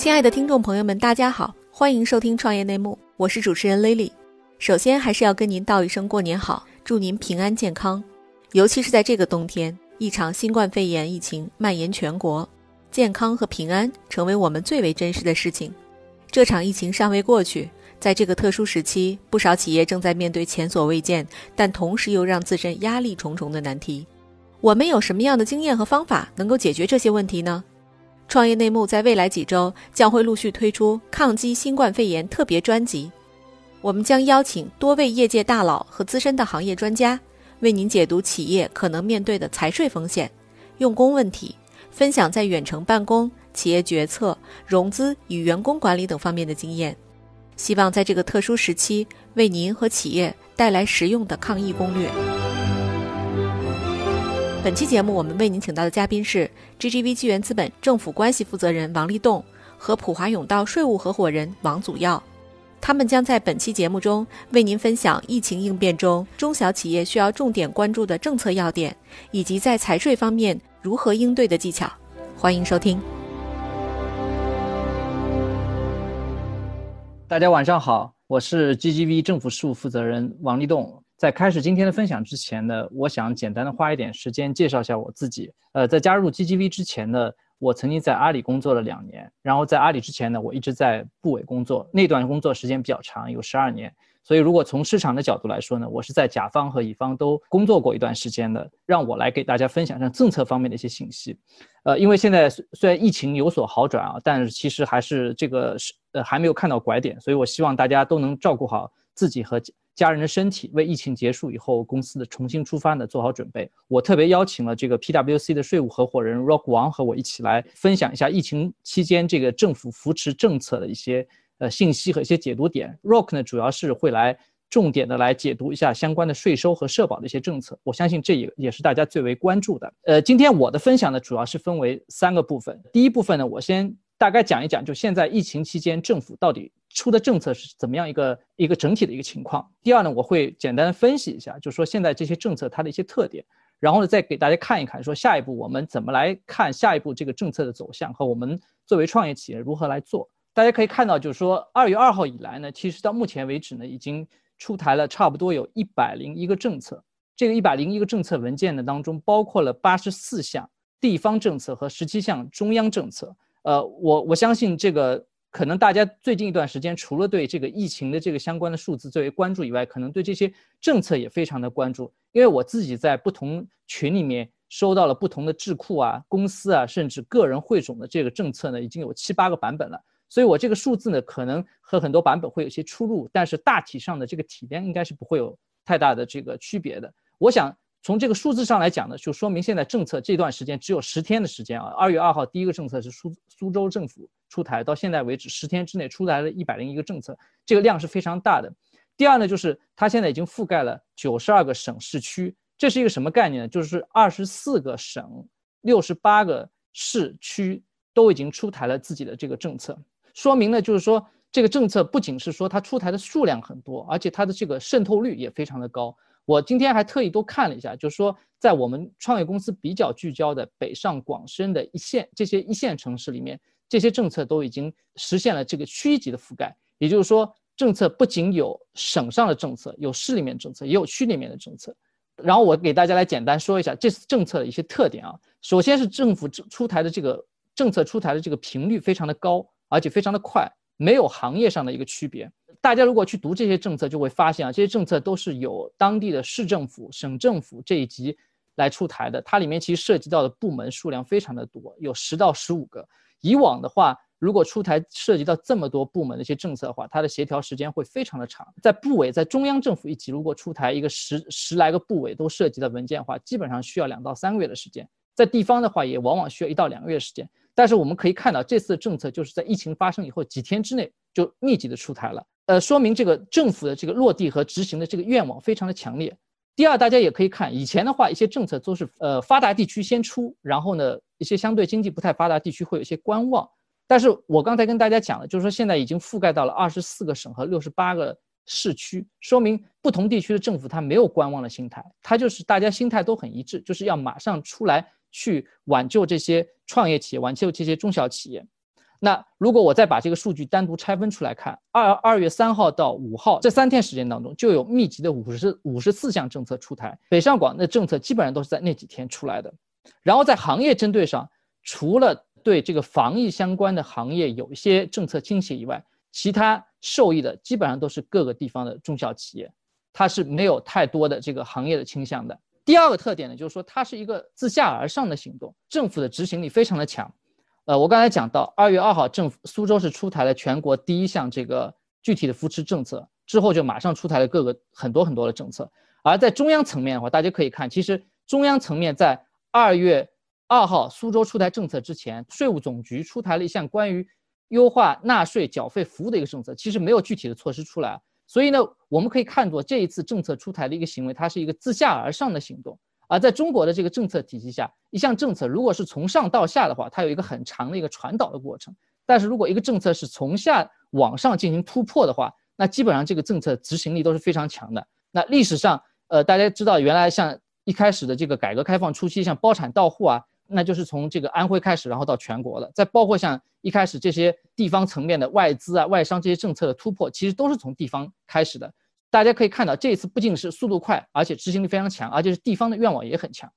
亲爱的听众朋友们，大家好，欢迎收听创业内幕，我是主持人 Lily。首先还是要跟您道一声过年好，祝您平安健康。尤其是在这个冬天，一场新冠肺炎疫情蔓延全国，健康和平安成为我们最为珍视的事情。这场疫情尚未过去，在这个特殊时期，不少企业正在面对前所未见，但同时又让自身压力重重的难题。我们有什么样的经验和方法能够解决这些问题呢？创业内幕在未来几周将会陆续推出抗击新冠肺炎特别专辑，我们将邀请多位业界大佬和资深的行业专家，为您解读企业可能面对的财税风险、用工问题，分享在远程办公、企业决策、融资与员工管理等方面的经验，希望在这个特殊时期为您和企业带来实用的抗疫攻略。本期节目，我们为您请到的嘉宾是 GGV 纪元资本政府关系负责人王立栋和普华永道税务合伙人王祖耀，他们将在本期节目中为您分享疫情应变中中小企业需要重点关注的政策要点，以及在财税方面如何应对的技巧。欢迎收听。大家晚上好，我是 GGV 政府事务负责人王立栋。在开始今天的分享之前呢，我想简单的花一点时间介绍一下我自己。呃，在加入 GGV 之前呢，我曾经在阿里工作了两年，然后在阿里之前呢，我一直在部委工作，那段工作时间比较长，有十二年。所以如果从市场的角度来说呢，我是在甲方和乙方都工作过一段时间的。让我来给大家分享一下政策方面的一些信息。呃，因为现在虽然疫情有所好转啊，但是其实还是这个是呃还没有看到拐点，所以我希望大家都能照顾好自己和。家人的身体为疫情结束以后公司的重新出发呢做好准备。我特别邀请了这个 PWC 的税务合伙人 Rock 王和我一起来分享一下疫情期间这个政府扶持政策的一些呃信息和一些解读点。Rock 呢主要是会来重点的来解读一下相关的税收和社保的一些政策。我相信这也也是大家最为关注的。呃，今天我的分享呢主要是分为三个部分。第一部分呢，我先大概讲一讲，就现在疫情期间政府到底。出的政策是怎么样一个一个整体的一个情况？第二呢，我会简单分析一下，就是说现在这些政策它的一些特点，然后呢再给大家看一看，说下一步我们怎么来看下一步这个政策的走向和我们作为创业企业如何来做。大家可以看到，就是说二月二号以来呢，其实到目前为止呢，已经出台了差不多有一百零一个政策。这个一百零一个政策文件呢当中，包括了八十四项地方政策和十七项中央政策。呃，我我相信这个。可能大家最近一段时间，除了对这个疫情的这个相关的数字最为关注以外，可能对这些政策也非常的关注。因为我自己在不同群里面收到了不同的智库啊、公司啊，甚至个人汇总的这个政策呢，已经有七八个版本了。所以我这个数字呢，可能和很多版本会有些出入，但是大体上的这个体量应该是不会有太大的这个区别的。我想。从这个数字上来讲呢，就说明现在政策这段时间只有十天的时间啊。二月二号第一个政策是苏苏州政府出台，到现在为止十天之内出台了一百零一个政策，这个量是非常大的。第二呢，就是它现在已经覆盖了九十二个省市区，这是一个什么概念呢？就是二十四个省、六十八个市区都已经出台了自己的这个政策，说明呢，就是说这个政策不仅是说它出台的数量很多，而且它的这个渗透率也非常的高。我今天还特意多看了一下，就是说，在我们创业公司比较聚焦的北上广深的一线这些一线城市里面，这些政策都已经实现了这个区级的覆盖。也就是说，政策不仅有省上的政策，有市里面政策，也有区里面的政策。然后我给大家来简单说一下这次政策的一些特点啊。首先是政府出台的这个政策出台的这个频率非常的高，而且非常的快，没有行业上的一个区别。大家如果去读这些政策，就会发现啊，这些政策都是由当地的市政府、省政府这一级来出台的。它里面其实涉及到的部门数量非常的多，有十到十五个。以往的话，如果出台涉及到这么多部门的一些政策的话，它的协调时间会非常的长。在部委，在中央政府一级，如果出台一个十十来个部委都涉及的文件的话，基本上需要两到三个月的时间。在地方的话，也往往需要一到两个月时间。但是我们可以看到，这次的政策就是在疫情发生以后几天之内就密集的出台了。呃，说明这个政府的这个落地和执行的这个愿望非常的强烈。第二，大家也可以看，以前的话，一些政策都是呃发达地区先出，然后呢，一些相对经济不太发达地区会有一些观望。但是我刚才跟大家讲了，就是说现在已经覆盖到了二十四个省和六十八个市区，说明不同地区的政府它没有观望的心态，它就是大家心态都很一致，就是要马上出来去挽救这些创业企业，挽救这些中小企业。那如果我再把这个数据单独拆分出来看，二二月三号到五号这三天时间当中，就有密集的五十五十四项政策出台，北上广的政策基本上都是在那几天出来的。然后在行业针对上，除了对这个防疫相关的行业有一些政策倾斜以外，其他受益的基本上都是各个地方的中小企业，它是没有太多的这个行业的倾向的。第二个特点呢，就是说它是一个自下而上的行动，政府的执行力非常的强。呃，我刚才讲到，二月二号，政府苏州是出台了全国第一项这个具体的扶持政策，之后就马上出台了各个很多很多的政策。而在中央层面的话，大家可以看，其实中央层面在二月二号苏州出台政策之前，税务总局出台了一项关于优化纳税缴费服务的一个政策，其实没有具体的措施出来。所以呢，我们可以看作这一次政策出台的一个行为，它是一个自下而上的行动。而在中国的这个政策体系下，一项政策如果是从上到下的话，它有一个很长的一个传导的过程。但是如果一个政策是从下往上进行突破的话，那基本上这个政策执行力都是非常强的。那历史上，呃，大家知道，原来像一开始的这个改革开放初期，像包产到户啊，那就是从这个安徽开始，然后到全国了。再包括像一开始这些地方层面的外资啊、外商这些政策的突破，其实都是从地方开始的。大家可以看到，这一次不仅是速度快，而且执行力非常强，而且是地方的愿望也很强。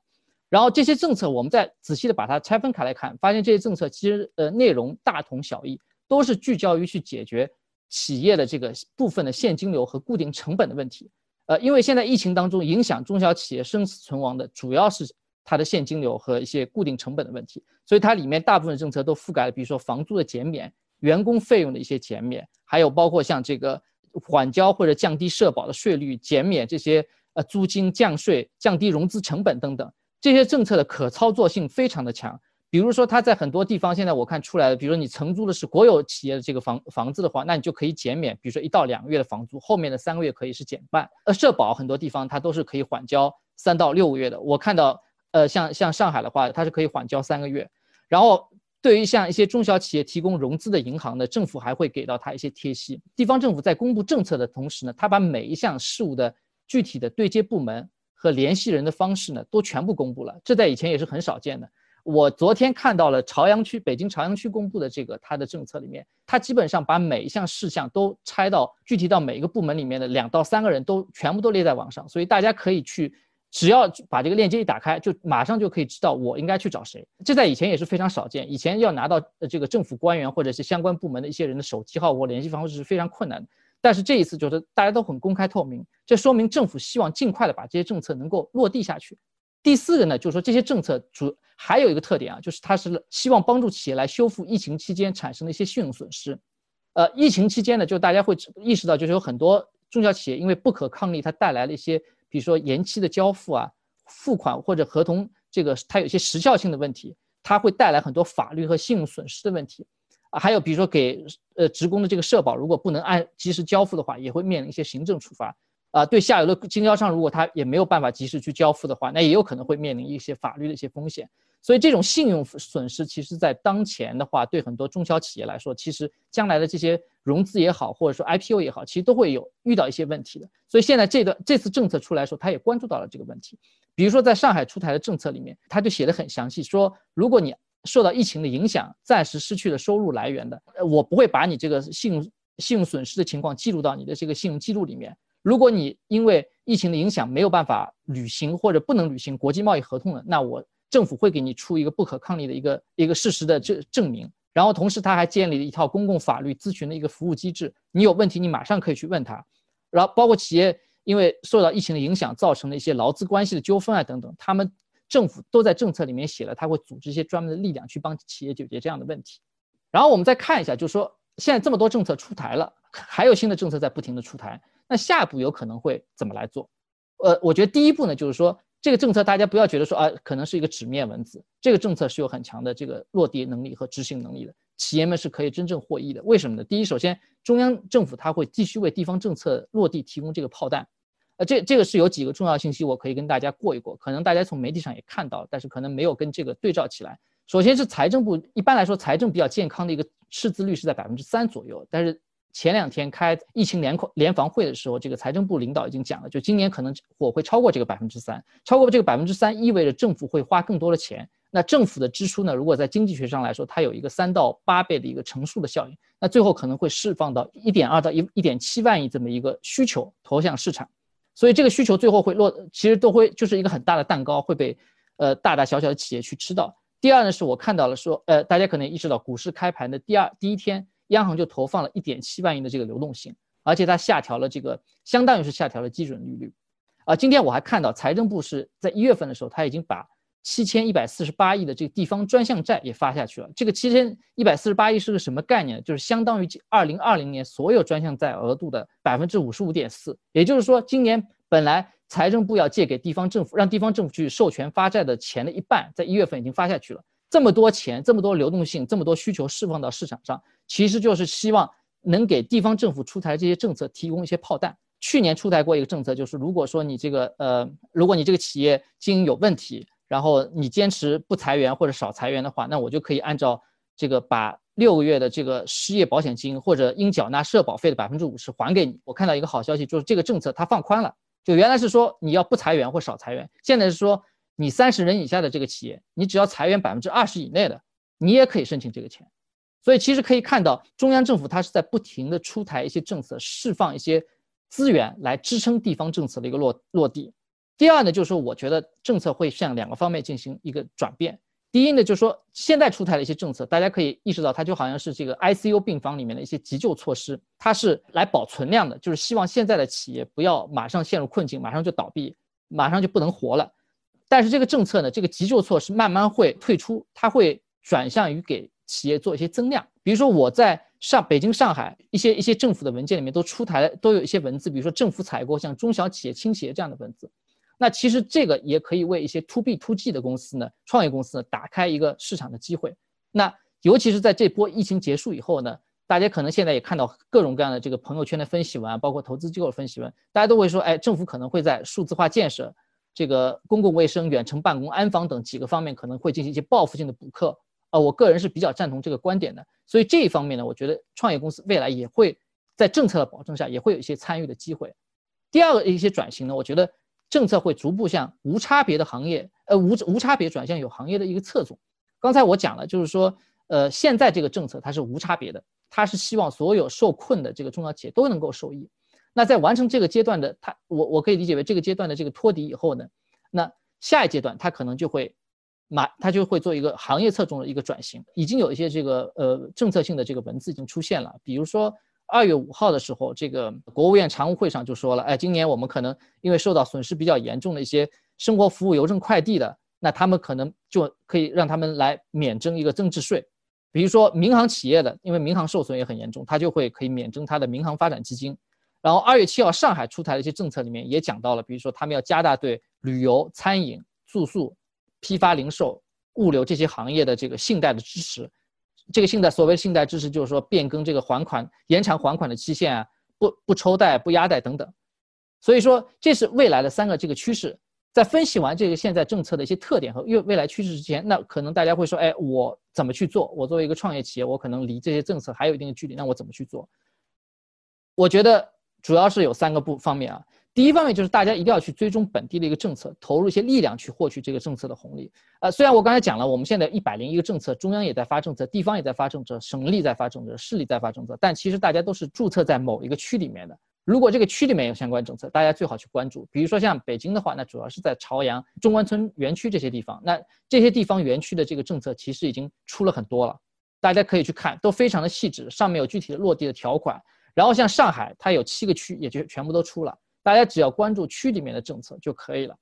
然后这些政策，我们再仔细的把它拆分开来看，发现这些政策其实呃内容大同小异，都是聚焦于去解决企业的这个部分的现金流和固定成本的问题。呃，因为现在疫情当中影响中小企业生死存亡的主要是它的现金流和一些固定成本的问题，所以它里面大部分政策都覆盖了，比如说房租的减免、员工费用的一些减免，还有包括像这个。缓交或者降低社保的税率，减免这些呃租金降税，降低融资成本等等，这些政策的可操作性非常的强。比如说，它在很多地方现在我看出来的，比如说你承租的是国有企业的这个房房子的话，那你就可以减免，比如说一到两个月的房租，后面的三个月可以是减半。呃，社保很多地方它都是可以缓交三到六个月的，我看到呃像像上海的话，它是可以缓交三个月，然后。对于像一些中小企业提供融资的银行呢，政府还会给到他一些贴息。地方政府在公布政策的同时呢，他把每一项事务的具体的对接部门和联系人的方式呢，都全部公布了。这在以前也是很少见的。我昨天看到了朝阳区北京朝阳区公布的这个他的政策里面，他基本上把每一项事项都拆到具体到每一个部门里面的两到三个人都全部都列在网上，所以大家可以去。只要把这个链接一打开，就马上就可以知道我应该去找谁。这在以前也是非常少见，以前要拿到这个政府官员或者是相关部门的一些人的手机号或联系方式是非常困难的。但是这一次就是大家都很公开透明，这说明政府希望尽快的把这些政策能够落地下去。第四个呢，就是说这些政策主还有一个特点啊，就是它是希望帮助企业来修复疫情期间产生的一些信用损失。呃，疫情期间呢，就大家会意识到，就是有很多中小企业因为不可抗力，它带来了一些。比如说延期的交付啊，付款或者合同这个它有些时效性的问题，它会带来很多法律和信用损失的问题啊。还有比如说给呃职工的这个社保，如果不能按及时交付的话，也会面临一些行政处罚啊。对下游的经销商，如果他也没有办法及时去交付的话，那也有可能会面临一些法律的一些风险。所以这种信用损失，其实在当前的话，对很多中小企业来说，其实将来的这些融资也好，或者说 IPO 也好，其实都会有遇到一些问题的。所以现在这段这次政策出来的时候，他也关注到了这个问题。比如说在上海出台的政策里面，他就写的很详细，说如果你受到疫情的影响，暂时失去了收入来源的，我不会把你这个信用信用损失的情况记录到你的这个信用记录里面。如果你因为疫情的影响没有办法履行或者不能履行国际贸易合同的，那我。政府会给你出一个不可抗力的一个一个事实的证证明，然后同时他还建立了一套公共法律咨询的一个服务机制，你有问题你马上可以去问他，然后包括企业因为受到疫情的影响造成的一些劳资关系的纠纷啊等等，他们政府都在政策里面写了，他会组织一些专门的力量去帮企业解决这样的问题。然后我们再看一下，就是说现在这么多政策出台了，还有新的政策在不停的出台，那下一步有可能会怎么来做？呃，我觉得第一步呢，就是说。这个政策大家不要觉得说啊，可能是一个纸面文字。这个政策是有很强的这个落地能力和执行能力的，企业们是可以真正获益的。为什么呢？第一，首先中央政府它会继续为地方政策落地提供这个炮弹。呃，这这个是有几个重要信息，我可以跟大家过一过。可能大家从媒体上也看到，但是可能没有跟这个对照起来。首先是财政部，一般来说财政比较健康的一个赤字率是在百分之三左右，但是。前两天开疫情联联防会的时候，这个财政部领导已经讲了，就今年可能我会超过这个百分之三，超过这个百分之三意味着政府会花更多的钱那政府的支出呢，如果在经济学上来说，它有一个三到八倍的一个乘数的效应，那最后可能会释放到一点二到一一点七万亿这么一个需求投向市场，所以这个需求最后会落，其实都会就是一个很大的蛋糕会被呃大大小小的企业去吃到。第二呢，是我看到了说，呃，大家可能意识到，股市开盘的第二第一天，央行就投放了一点七万亿的这个流动性，而且它下调了这个，相当于是下调了基准利率。啊，今天我还看到财政部是在一月份的时候，他已经把七千一百四十八亿的这个地方专项债也发下去了。这个七千一百四十八亿是个什么概念？就是相当于二零二零年所有专项债额度的百分之五十五点四。也就是说，今年本来财政部要借给地方政府，让地方政府去授权发债的钱的一半，在一月份已经发下去了。这么多钱，这么多流动性，这么多需求释放到市场上，其实就是希望能给地方政府出台这些政策提供一些炮弹。去年出台过一个政策，就是如果说你这个呃，如果你这个企业经营有问题，然后你坚持不裁员或者少裁员的话，那我就可以按照这个把六个月的这个失业保险金或者应缴纳社保费的百分之五十还给你。我看到一个好消息，就是这个政策它放宽了，就原来是说你要不裁员或少裁员，现在是说你三十人以下的这个企业，你只要裁员百分之二十以内的，你也可以申请这个钱。所以其实可以看到，中央政府它是在不停的出台一些政策，释放一些。资源来支撑地方政策的一个落落地。第二呢，就是说，我觉得政策会向两个方面进行一个转变。第一呢，就是说，现在出台的一些政策，大家可以意识到，它就好像是这个 ICU 病房里面的一些急救措施，它是来保存量的，就是希望现在的企业不要马上陷入困境，马上就倒闭，马上就不能活了。但是这个政策呢，这个急救措施慢慢会退出，它会转向于给企业做一些增量。比如说我在。上北京、上海一些一些政府的文件里面都出台都有一些文字，比如说政府采购像中小企业倾斜这样的文字。那其实这个也可以为一些 to B to G 的公司呢，创业公司呢打开一个市场的机会。那尤其是在这波疫情结束以后呢，大家可能现在也看到各种各样的这个朋友圈的分析文，包括投资机构的分析文，大家都会说，哎，政府可能会在数字化建设、这个公共卫生、远程办公、安防等几个方面可能会进行一些报复性的补课。呃，我个人是比较赞同这个观点的，所以这一方面呢，我觉得创业公司未来也会在政策的保证下，也会有一些参与的机会。第二个一些转型呢，我觉得政策会逐步向无差别的行业，呃无无差别转向有行业的一个侧重。刚才我讲了，就是说，呃，现在这个政策它是无差别的，它是希望所有受困的这个中小企业都能够受益。那在完成这个阶段的它，我我可以理解为这个阶段的这个托底以后呢，那下一阶段它可能就会。马它就会做一个行业侧重的一个转型，已经有一些这个呃政策性的这个文字已经出现了，比如说二月五号的时候，这个国务院常务会上就说了，哎，今年我们可能因为受到损失比较严重的一些生活服务、邮政快递的，那他们可能就可以让他们来免征一个增值税，比如说民航企业的，因为民航受损也很严重，他就会可以免征他的民航发展基金。然后二月七号上海出台的一些政策里面也讲到了，比如说他们要加大对旅游、餐饮、住宿。批发、零售、物流这些行业的这个信贷的支持，这个信贷所谓信贷支持就是说变更这个还款、延长还款的期限啊，不不抽贷、不压贷等等。所以说这是未来的三个这个趋势。在分析完这个现在政策的一些特点和未未来趋势之前，那可能大家会说，哎，我怎么去做？我作为一个创业企业，我可能离这些政策还有一定的距离，那我怎么去做？我觉得主要是有三个部方面啊。第一方面就是大家一定要去追踪本地的一个政策，投入一些力量去获取这个政策的红利。呃，虽然我刚才讲了，我们现在一百零一个政策，中央也在发政策，地方也在发政策，省里在发政策，市里在发政策，但其实大家都是注册在某一个区里面的。如果这个区里面有相关政策，大家最好去关注。比如说像北京的话，那主要是在朝阳、中关村园区这些地方，那这些地方园区的这个政策其实已经出了很多了，大家可以去看，都非常的细致，上面有具体的落地的条款。然后像上海，它有七个区，也就全部都出了。大家只要关注区里面的政策就可以了。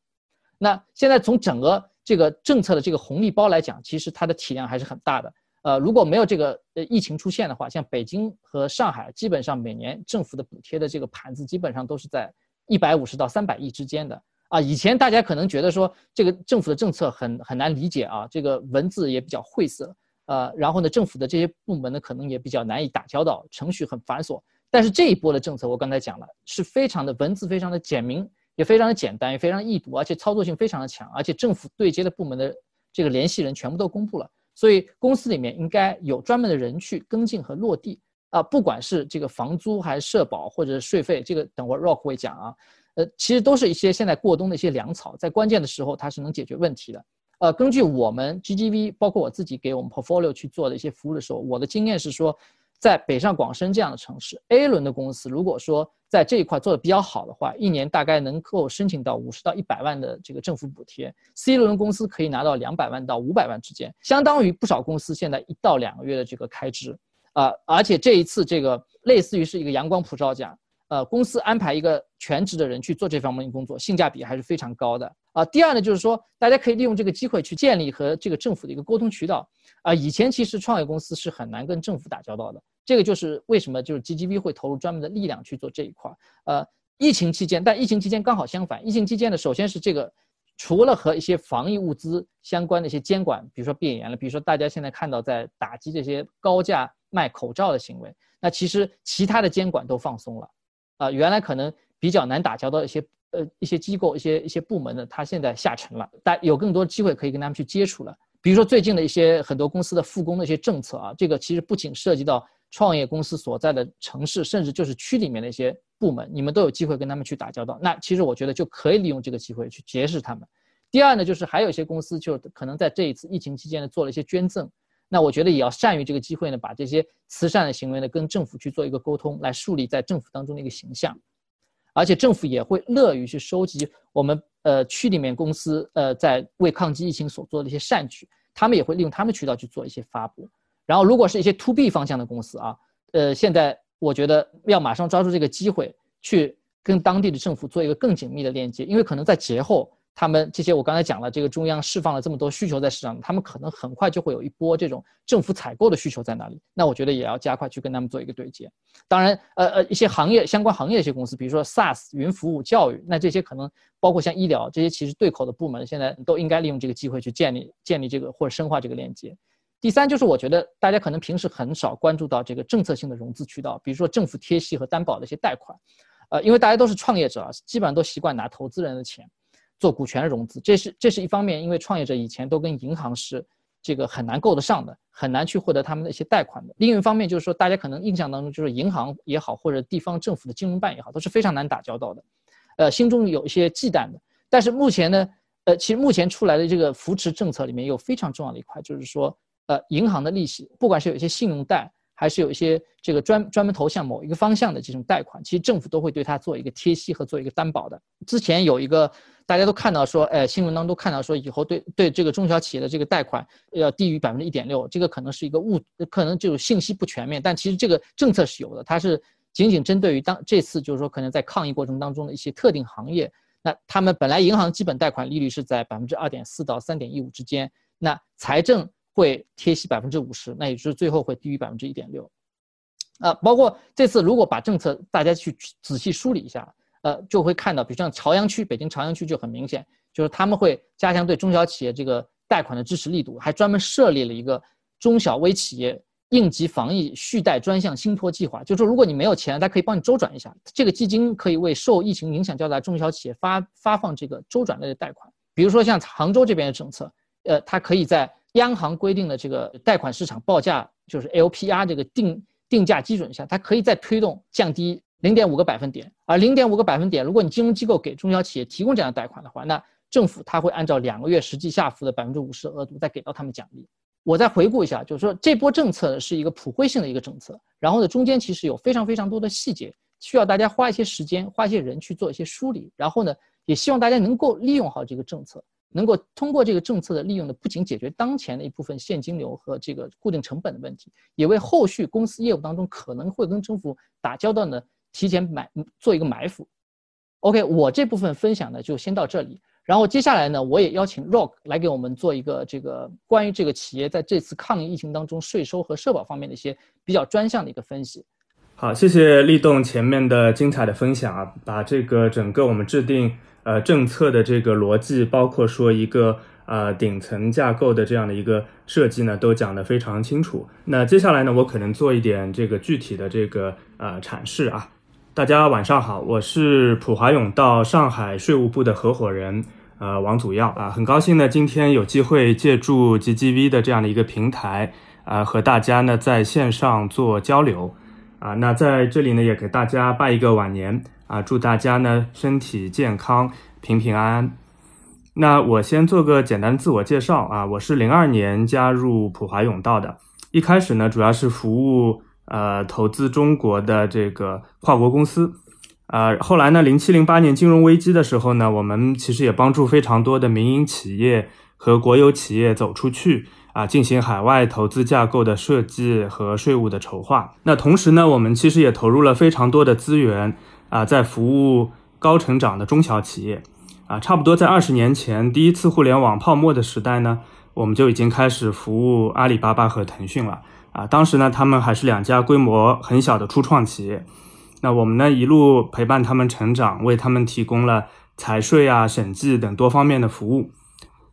那现在从整个这个政策的这个红利包来讲，其实它的体量还是很大的。呃，如果没有这个呃疫情出现的话，像北京和上海，基本上每年政府的补贴的这个盘子基本上都是在一百五十到三百亿之间的啊。以前大家可能觉得说这个政府的政策很很难理解啊，这个文字也比较晦涩，呃，然后呢，政府的这些部门呢可能也比较难以打交道，程序很繁琐。但是这一波的政策，我刚才讲了，是非常的文字非常的简明，也非常的简单，也非常易读，而且操作性非常的强，而且政府对接的部门的这个联系人全部都公布了，所以公司里面应该有专门的人去跟进和落地。啊，不管是这个房租还是社保或者税费，这个等会儿 Rock 会讲啊，呃，其实都是一些现在过冬的一些粮草，在关键的时候它是能解决问题的。呃，根据我们 GGV，包括我自己给我们 portfolio 去做的一些服务的时候，我的经验是说，在北上广深这样的城市，A 轮的公司如果说在这一块做的比较好的话，一年大概能够申请到五十到一百万的这个政府补贴；C 轮公司可以拿到两百万到五百万之间，相当于不少公司现在一到两个月的这个开支。啊，而且这一次这个类似于是一个阳光普照奖，呃，公司安排一个全职的人去做这方面的工作，性价比还是非常高的啊。第二呢，就是说大家可以利用这个机会去建立和这个政府的一个沟通渠道啊。以前其实创业公司是很难跟政府打交道的，这个就是为什么就是 GGV 会投入专门的力量去做这一块儿。呃，疫情期间，但疫情期间刚好相反，疫情期间呢，首先是这个除了和一些防疫物资相关的一些监管，比如说变严了，比如说大家现在看到在打击这些高价。卖口罩的行为，那其实其他的监管都放松了，啊，原来可能比较难打交道一些呃一些机构、一些一些部门呢，它现在下沉了，但有更多机会可以跟他们去接触了。比如说最近的一些很多公司的复工的一些政策啊，这个其实不仅涉及到创业公司所在的城市，甚至就是区里面的一些部门，你们都有机会跟他们去打交道。那其实我觉得就可以利用这个机会去结识他们。第二呢，就是还有一些公司就可能在这一次疫情期间呢做了一些捐赠。那我觉得也要善于这个机会呢，把这些慈善的行为呢跟政府去做一个沟通，来树立在政府当中的一个形象，而且政府也会乐于去收集我们呃区里面公司呃在为抗击疫情所做的一些善举，他们也会利用他们渠道去做一些发布。然后如果是一些 to B 方向的公司啊，呃现在我觉得要马上抓住这个机会去跟当地的政府做一个更紧密的链接，因为可能在节后。他们这些我刚才讲了，这个中央释放了这么多需求在市场，他们可能很快就会有一波这种政府采购的需求在那里。那我觉得也要加快去跟他们做一个对接。当然，呃呃，一些行业相关行业一些公司，比如说 SaaS、云服务、教育，那这些可能包括像医疗这些，其实对口的部门现在都应该利用这个机会去建立建立这个或者深化这个链接。第三就是我觉得大家可能平时很少关注到这个政策性的融资渠道，比如说政府贴息和担保的一些贷款，呃，因为大家都是创业者啊，基本上都习惯拿投资人的钱。做股权融资，这是这是一方面，因为创业者以前都跟银行是这个很难够得上的，很难去获得他们的一些贷款的。另一方面就是说，大家可能印象当中就是银行也好，或者地方政府的金融办也好，都是非常难打交道的，呃，心中有一些忌惮的。但是目前呢，呃，其实目前出来的这个扶持政策里面有非常重要的一块，就是说，呃，银行的利息，不管是有一些信用贷。还是有一些这个专专门投向某一个方向的这种贷款，其实政府都会对它做一个贴息和做一个担保的。之前有一个大家都看到说，哎，新闻当中看到说，以后对对这个中小企业的这个贷款要低于百分之一点六，这个可能是一个误，可能就是信息不全面。但其实这个政策是有的，它是仅仅针对于当这次就是说可能在抗疫过程当中的一些特定行业，那他们本来银行基本贷款利率是在百分之二点四到三点一五之间，那财政。会贴息百分之五十，那也就是最后会低于百分之一点六，啊，包括这次如果把政策大家去仔细梳理一下，呃，就会看到，比如像朝阳区，北京朝阳区就很明显，就是他们会加强对中小企业这个贷款的支持力度，还专门设立了一个中小微企业应急防疫续贷专项信托计划，就是说如果你没有钱，它可以帮你周转一下，这个基金可以为受疫情影响较大中小企业发发放这个周转类的贷款，比如说像杭州这边的政策，呃，它可以在央行规定的这个贷款市场报价就是 LPR 这个定定价基准下，它可以再推动降低零点五个百分点。而零点五个百分点，如果你金融机构给中小企业提供这样的贷款的话，那政府它会按照两个月实际下浮的百分之五十额度再给到他们奖励。我再回顾一下，就是说这波政策是一个普惠性的一个政策，然后呢中间其实有非常非常多的细节，需要大家花一些时间，花一些人去做一些梳理。然后呢，也希望大家能够利用好这个政策。能够通过这个政策的利用呢，不仅解决当前的一部分现金流和这个固定成本的问题，也为后续公司业务当中可能会跟政府打交道呢提前埋做一个埋伏。OK，我这部分分享呢就先到这里，然后接下来呢，我也邀请 Rock 来给我们做一个这个关于这个企业在这次抗疫疫情当中税收和社保方面的一些比较专项的一个分析。好，谢谢立栋前面的精彩的分享啊，把这个整个我们制定。呃，政策的这个逻辑，包括说一个呃顶层架构的这样的一个设计呢，都讲得非常清楚。那接下来呢，我可能做一点这个具体的这个呃阐释啊。大家晚上好，我是普华永道上海税务部的合伙人呃王祖耀啊，很高兴呢今天有机会借助 GGV 的这样的一个平台啊，和大家呢在线上做交流啊。那在这里呢，也给大家拜一个晚年。啊，祝大家呢身体健康、平平安安。那我先做个简单自我介绍啊，我是零二年加入普华永道的，一开始呢主要是服务呃投资中国的这个跨国公司，呃后来呢零七零八年金融危机的时候呢，我们其实也帮助非常多的民营企业和国有企业走出去啊，进行海外投资架构的设计和税务的筹划。那同时呢，我们其实也投入了非常多的资源啊，在服务高成长的中小企业。啊，差不多在二十年前，第一次互联网泡沫的时代呢，我们就已经开始服务阿里巴巴和腾讯了。啊，当时呢，他们还是两家规模很小的初创企业。那我们呢，一路陪伴他们成长，为他们提供了财税啊、审计等多方面的服务。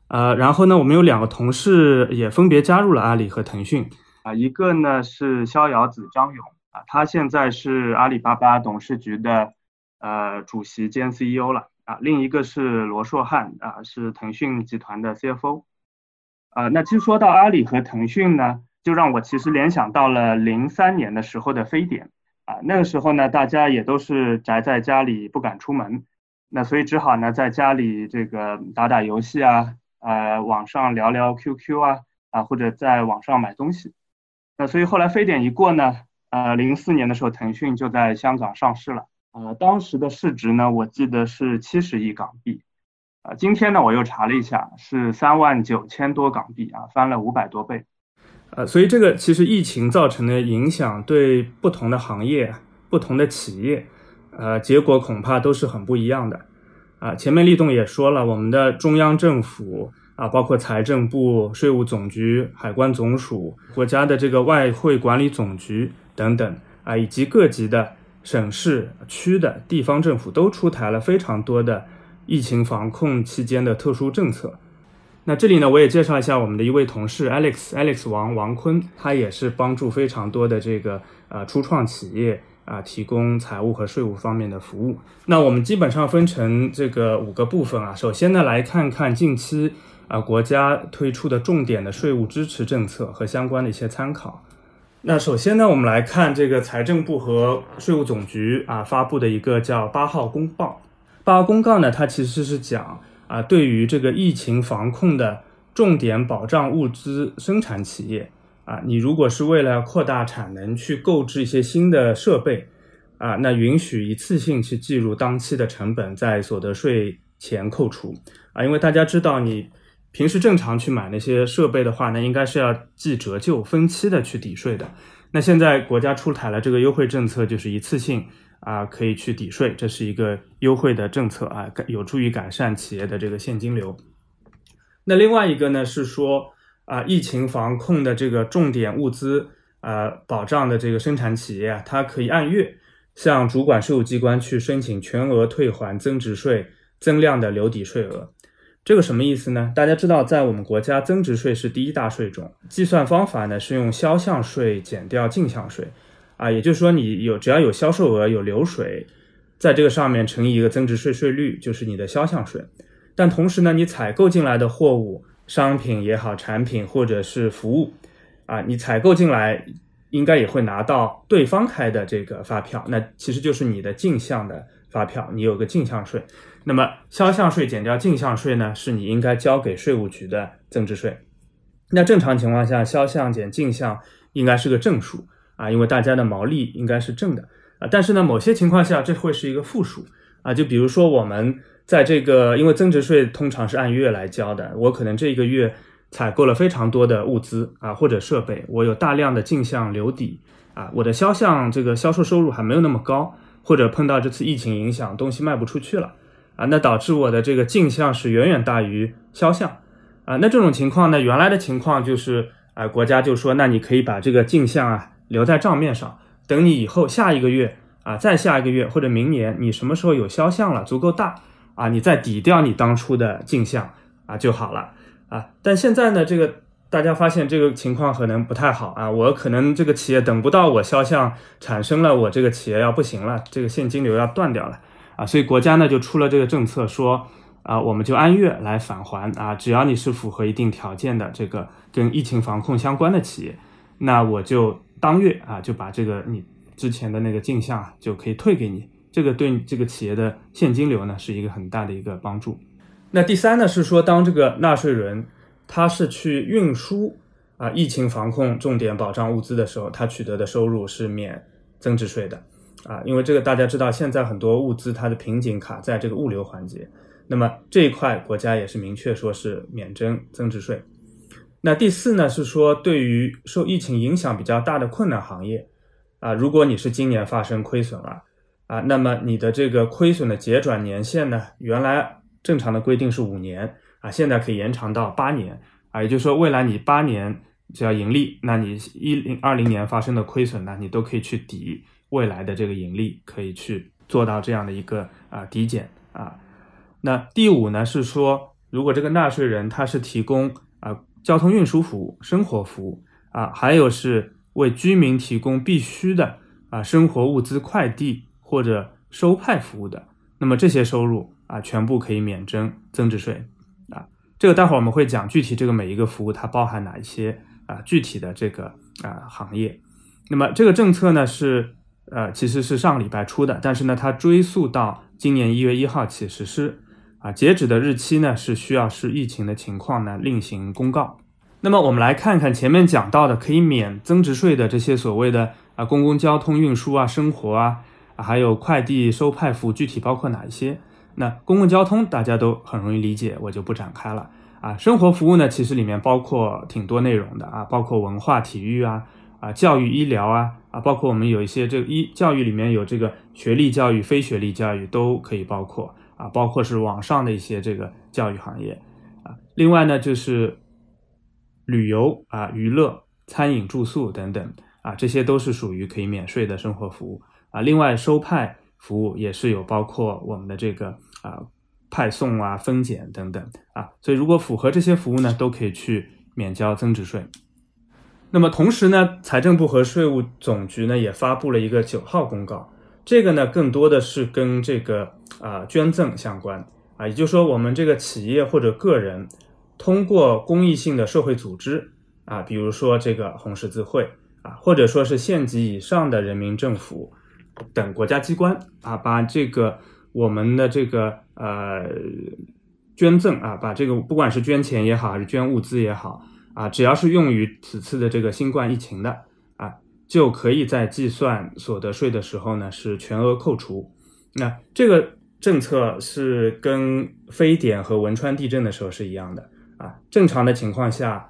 呃，然后呢，我们有两个同事也分别加入了阿里和腾讯。啊，一个呢是逍遥子张勇他现在是阿里巴巴董事局的呃主席兼 CEO 了。啊，另一个是罗硕汉啊，是腾讯集团的 CFO。啊，那其实说到阿里和腾讯呢，就让我其实联想到了零三年的时候的非典啊，那个时候呢，大家也都是宅在家里不敢出门，那所以只好呢在家里这个打打游戏啊，呃，网上聊聊 QQ 啊，啊或者在网上买东西。那所以后来非典一过呢，呃，零四年的时候腾讯就在香港上市了。呃，当时的市值呢，我记得是七十亿港币，啊，今天呢我又查了一下，是三万九千多港币啊，翻了五百多倍，呃，所以这个其实疫情造成的影响对不同的行业、不同的企业，呃，结果恐怕都是很不一样的，啊，前面立栋也说了，我们的中央政府啊，包括财政部、税务总局、海关总署、国家的这个外汇管理总局等等啊，以及各级的。省市区的地方政府都出台了非常多的疫情防控期间的特殊政策。那这里呢，我也介绍一下我们的一位同事 Alex，Alex 王王坤，他也是帮助非常多的这个呃初创企业啊提供财务和税务方面的服务。那我们基本上分成这个五个部分啊。首先呢，来看看近期啊国家推出的重点的税务支持政策和相关的一些参考。那首先呢，我们来看这个财政部和税务总局啊发布的一个叫八号公报。八号公告呢，它其实是讲啊，对于这个疫情防控的重点保障物资生产企业啊，你如果是为了扩大产能去购置一些新的设备啊，那允许一次性去计入当期的成本，在所得税前扣除啊，因为大家知道你。平时正常去买那些设备的话呢，应该是要计折旧分期的去抵税的。那现在国家出台了这个优惠政策，就是一次性啊可以去抵税，这是一个优惠的政策啊，有助于改善企业的这个现金流。那另外一个呢是说啊，疫情防控的这个重点物资啊保障的这个生产企业，它可以按月向主管税务机关去申请全额退还增值税增量的留抵税额。这个什么意思呢？大家知道，在我们国家，增值税是第一大税种，计算方法呢是用销项税减掉进项税，啊，也就是说你有只要有销售额有流水，在这个上面乘以一个增值税税率，就是你的销项税。但同时呢，你采购进来的货物、商品也好，产品或者是服务，啊，你采购进来应该也会拿到对方开的这个发票，那其实就是你的进项的发票，你有个进项税。那么销项税减掉进项税呢，是你应该交给税务局的增值税。那正常情况下，销项减进项应该是个正数啊，因为大家的毛利应该是正的啊。但是呢，某些情况下这会是一个负数啊。就比如说我们在这个，因为增值税通常是按月来交的，我可能这一个月采购了非常多的物资啊或者设备，我有大量的进项留底啊，我的销项这个销售收入还没有那么高，或者碰到这次疫情影响，东西卖不出去了。啊，那导致我的这个进项是远远大于销项，啊，那这种情况呢，原来的情况就是，啊，国家就说，那你可以把这个进项啊留在账面上，等你以后下一个月啊，再下一个月或者明年你什么时候有销项了，足够大啊，你再抵掉你当初的进项啊就好了啊。但现在呢，这个大家发现这个情况可能不太好啊，我可能这个企业等不到我销项产生了，我这个企业要不行了，这个现金流要断掉了。啊，所以国家呢就出了这个政策，说啊，我们就按月来返还啊，只要你是符合一定条件的这个跟疫情防控相关的企业，那我就当月啊就把这个你之前的那个进项就可以退给你，这个对这个企业的现金流呢是一个很大的一个帮助。那第三呢是说，当这个纳税人他是去运输啊疫情防控重点保障物资的时候，他取得的收入是免增值税的啊，因为这个大家知道，现在很多物资它的瓶颈卡在这个物流环节，那么这一块国家也是明确说是免征增值税。那第四呢是说，对于受疫情影响比较大的困难行业啊，如果你是今年发生亏损了啊，那么你的这个亏损的结转年限呢，原来正常的规定是五年啊，现在可以延长到八年啊，也就是说，未来你八年只要盈利，那你一零二零年发生的亏损呢，你都可以去抵未来的这个盈利，可以去做到这样的一个啊抵减啊。那第五呢是说，如果这个纳税人他是提供啊。交通运输服务、生活服务啊，还有是为居民提供必须的啊生活物资快递或者收派服务的，那么这些收入啊，全部可以免征增值税啊。这个待会儿我们会讲具体这个每一个服务它包含哪一些啊具体的这个啊行业。那么这个政策呢是呃其实是上个礼拜出的，但是呢它追溯到今年一月一号起实施。啊，截止的日期呢是需要视疫情的情况呢另行公告。那么我们来看看前面讲到的可以免增值税的这些所谓的啊公共交通运输啊、生活啊，还有快递收派服务，具体包括哪一些？那公共交通大家都很容易理解，我就不展开了啊。生活服务呢，其实里面包括挺多内容的啊，包括文化、体育啊、啊教育、医疗啊啊，包括我们有一些这个医教育里面有这个学历教育、非学历教育都可以包括。啊，包括是网上的一些这个教育行业，啊，另外呢就是旅游啊、娱乐、餐饮、住宿等等，啊，这些都是属于可以免税的生活服务，啊，另外收派服务也是有包括我们的这个啊派送啊、分拣等等，啊，所以如果符合这些服务呢，都可以去免交增值税。那么同时呢，财政部和税务总局呢也发布了一个九号公告。这个呢，更多的是跟这个啊捐赠相关啊，也就是说，我们这个企业或者个人通过公益性的社会组织啊，比如说这个红十字会啊，或者说是县级以上的人民政府等国家机关啊，把这个我们的这个呃捐赠啊，把这个不管是捐钱也好，还是捐物资也好啊，只要是用于此次的这个新冠疫情的啊。就可以在计算所得税的时候呢，是全额扣除。那这个政策是跟非典和汶川地震的时候是一样的啊。正常的情况下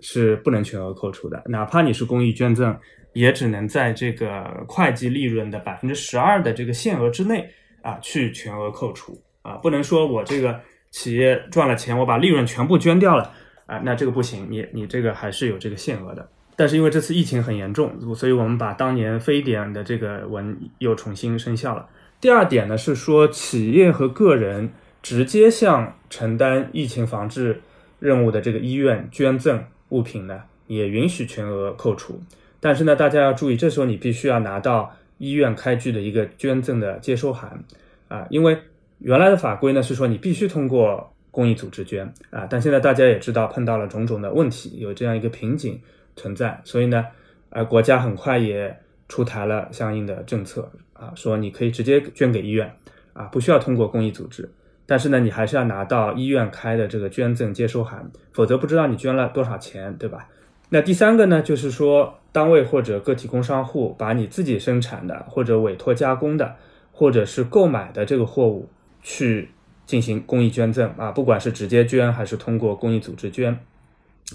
是不能全额扣除的，哪怕你是公益捐赠，也只能在这个会计利润的百分之十二的这个限额之内啊去全额扣除啊，不能说我这个企业赚了钱，我把利润全部捐掉了啊，那这个不行，你你这个还是有这个限额的。但是因为这次疫情很严重，所以我们把当年非典的这个文又重新生效了。第二点呢是说，企业和个人直接向承担疫情防治任务的这个医院捐赠物品呢，也允许全额扣除。但是呢，大家要注意，这时候你必须要拿到医院开具的一个捐赠的接收函啊，因为原来的法规呢是说你必须通过公益组织捐啊，但现在大家也知道碰到了种种的问题，有这样一个瓶颈。存在，所以呢，呃，国家很快也出台了相应的政策啊，说你可以直接捐给医院啊，不需要通过公益组织，但是呢，你还是要拿到医院开的这个捐赠接收函，否则不知道你捐了多少钱，对吧？那第三个呢，就是说单位或者个体工商户把你自己生产的或者委托加工的或者是购买的这个货物去进行公益捐赠啊，不管是直接捐还是通过公益组织捐。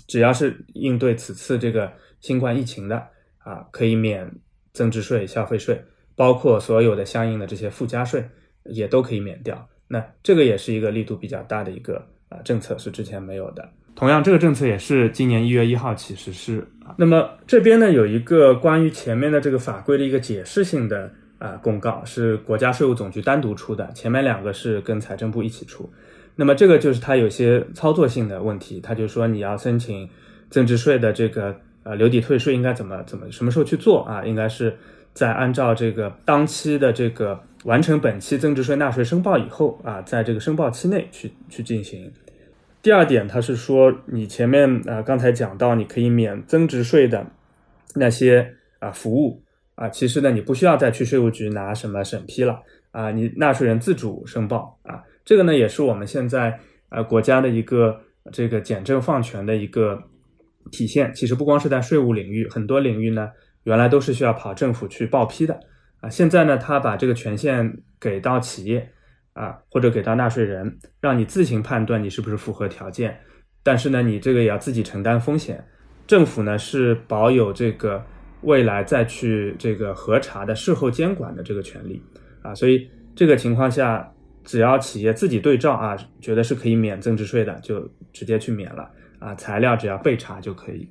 只要是应对此次这个新冠疫情的啊，可以免增值税、消费税，包括所有的相应的这些附加税也都可以免掉。那这个也是一个力度比较大的一个啊政策，是之前没有的。同样，这个政策也是今年一月一号起实施啊。那么这边呢有一个关于前面的这个法规的一个解释性的啊公告，是国家税务总局单独出的，前面两个是跟财政部一起出。那么这个就是它有些操作性的问题，它就说你要申请增值税的这个呃留抵退税应该怎么怎么什么时候去做啊？应该是在按照这个当期的这个完成本期增值税纳税申报以后啊，在这个申报期内去去进行。第二点，它是说你前面啊刚才讲到你可以免增值税的那些啊服务啊，其实呢你不需要再去税务局拿什么审批了啊，你纳税人自主申报啊。这个呢也是我们现在呃国家的一个这个简政放权的一个体现。其实不光是在税务领域，很多领域呢原来都是需要跑政府去报批的啊，现在呢他把这个权限给到企业啊或者给到纳税人，让你自行判断你是不是符合条件，但是呢你这个也要自己承担风险。政府呢是保有这个未来再去这个核查的事后监管的这个权利啊，所以这个情况下，只要企业自己对照啊，觉得是可以免增值税的，就直接去免了啊，材料只要备查就可以。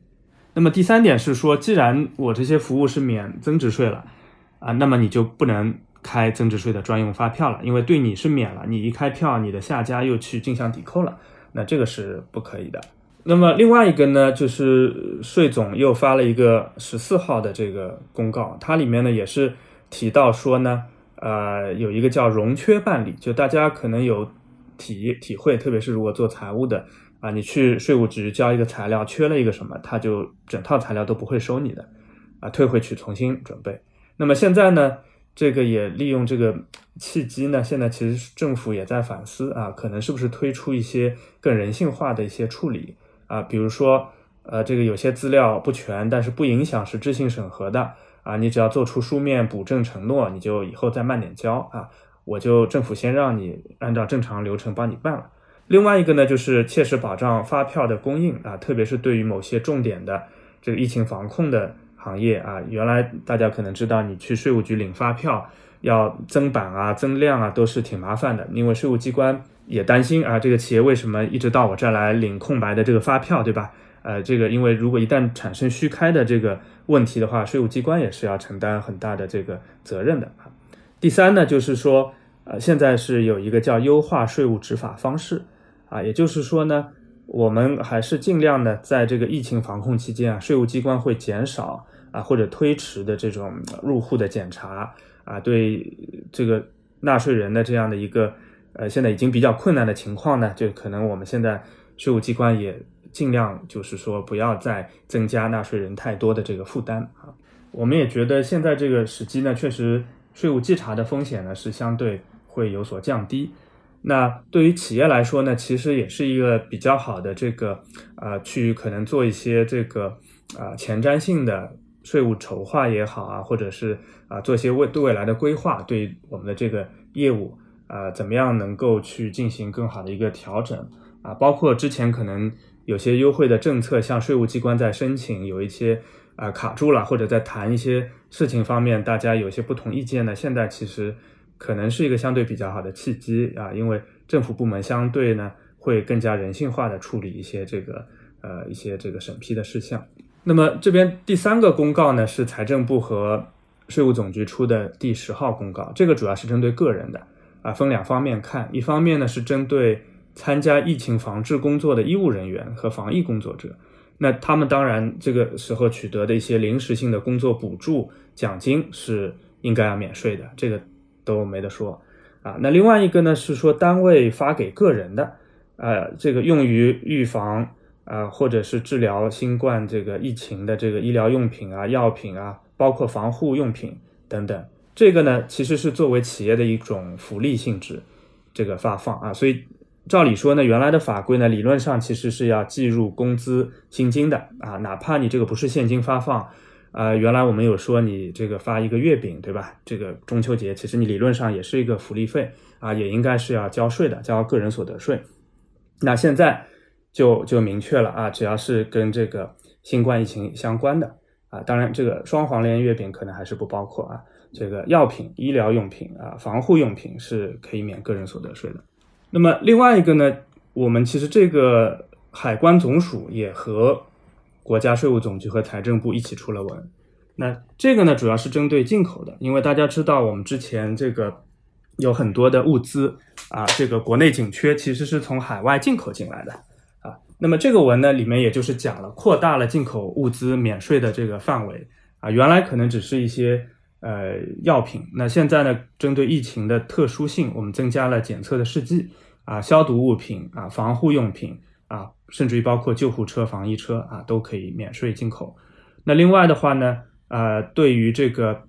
那么第三点是说，既然我这些服务是免增值税了啊，那么你就不能开增值税的专用发票了，因为对你是免了，你一开票，你的下家又去进项抵扣了，那这个是不可以的。那么另外一个呢，就是税总又发了一个十四号的这个公告，它里面呢也是提到说呢，呃，有一个叫融缺办理，就大家可能有体体会，特别是如果做财务的啊，你去税务局交一个材料，缺了一个什么，他就整套材料都不会收你的，啊，退回去重新准备。那么现在呢，这个也利用这个契机呢，现在其实政府也在反思啊，可能是不是推出一些更人性化的一些处理。啊，比如说，呃，这个有些资料不全，但是不影响实质性审核的啊，你只要做出书面补正承诺，你就以后再慢点交啊，我就政府先让你按照正常流程帮你办了。另外一个呢，就是切实保障发票的供应啊，特别是对于某些重点的这个疫情防控的行业啊，原来大家可能知道，你去税务局领发票要增版啊、增量啊，都是挺麻烦的，因为税务机关。也担心啊，这个企业为什么一直到我这儿来领空白的这个发票，对吧？呃，这个因为如果一旦产生虚开的这个问题的话，税务机关也是要承担很大的这个责任的啊。第三呢，就是说，呃，现在是有一个叫优化税务执法方式啊，也就是说呢，我们还是尽量的在这个疫情防控期间啊，税务机关会减少啊或者推迟的这种入户的检查啊，对这个纳税人的这样的一个。呃，现在已经比较困难的情况呢，就可能我们现在税务机关也尽量就是说不要再增加纳税人太多的这个负担啊。我们也觉得现在这个时机呢，确实税务稽查的风险呢是相对会有所降低。那对于企业来说呢，其实也是一个比较好的这个啊，去可能做一些这个啊前瞻性的税务筹划也好啊，或者是啊做一些未对未来的规划，对我们的这个业务。啊，怎么样能够去进行更好的一个调整啊？包括之前可能有些优惠的政策，像税务机关在申请有一些啊卡住了，或者在谈一些事情方面，大家有些不同意见呢。现在其实可能是一个相对比较好的契机啊，因为政府部门相对呢会更加人性化的处理一些这个呃一些这个审批的事项。那么这边第三个公告呢是财政部和税务总局出的第十号公告，这个主要是针对个人的。啊，分两方面看，一方面呢是针对参加疫情防治工作的医务人员和防疫工作者，那他们当然这个时候取得的一些临时性的工作补助、奖金是应该要免税的，这个都没得说啊。那另外一个呢是说单位发给个人的，呃，这个用于预防啊或者是治疗新冠这个疫情的这个医疗用品啊、药品啊，包括防护用品等等。这个呢，其实是作为企业的一种福利性质，这个发放啊，所以照理说呢，原来的法规呢，理论上其实是要计入工资薪金的啊，哪怕你这个不是现金发放，啊，原来我们有说你这个发一个月饼，对吧？这个中秋节其实你理论上也是一个福利费啊，也应该是要交税的，交个人所得税。那现在就就明确了啊，只要是跟这个新冠疫情相关的啊，当然这个双黄连月饼可能还是不包括啊。这个药品、医疗用品啊，防护用品是可以免个人所得税的。那么另外一个呢，我们其实这个海关总署也和国家税务总局和财政部一起出了文。那这个呢，主要是针对进口的，因为大家知道我们之前这个有很多的物资啊，这个国内紧缺，其实是从海外进口进来的。那么这个文呢，里面也就是讲了，扩大了进口物资免税的这个范围啊，原来可能只是一些。呃，药品。那现在呢，针对疫情的特殊性，我们增加了检测的试剂啊，消毒物品啊，防护用品啊，甚至于包括救护车、防疫车啊，都可以免税进口。那另外的话呢，呃，对于这个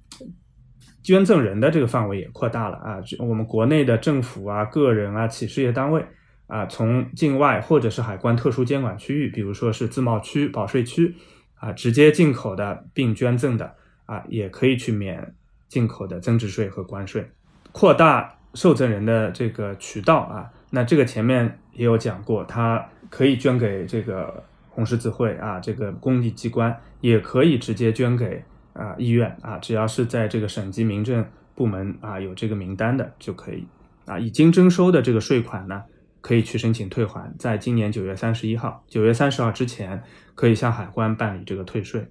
捐赠人的这个范围也扩大了啊，我们国内的政府啊、个人啊、企事业单位啊，从境外或者是海关特殊监管区域，比如说是自贸区、保税区啊，直接进口的并捐赠的啊，也可以去免进口的增值税和关税，扩大受赠人的这个渠道啊。那这个前面也有讲过，他可以捐给这个红十字会啊，这个公益机关，也可以直接捐给。啊，医院啊，只要是在这个省级民政部门啊有这个名单的就可以啊，已经征收的这个税款呢，可以去申请退还，在今年九月三十一号、九月三十号之前，可以向海关办理这个退税。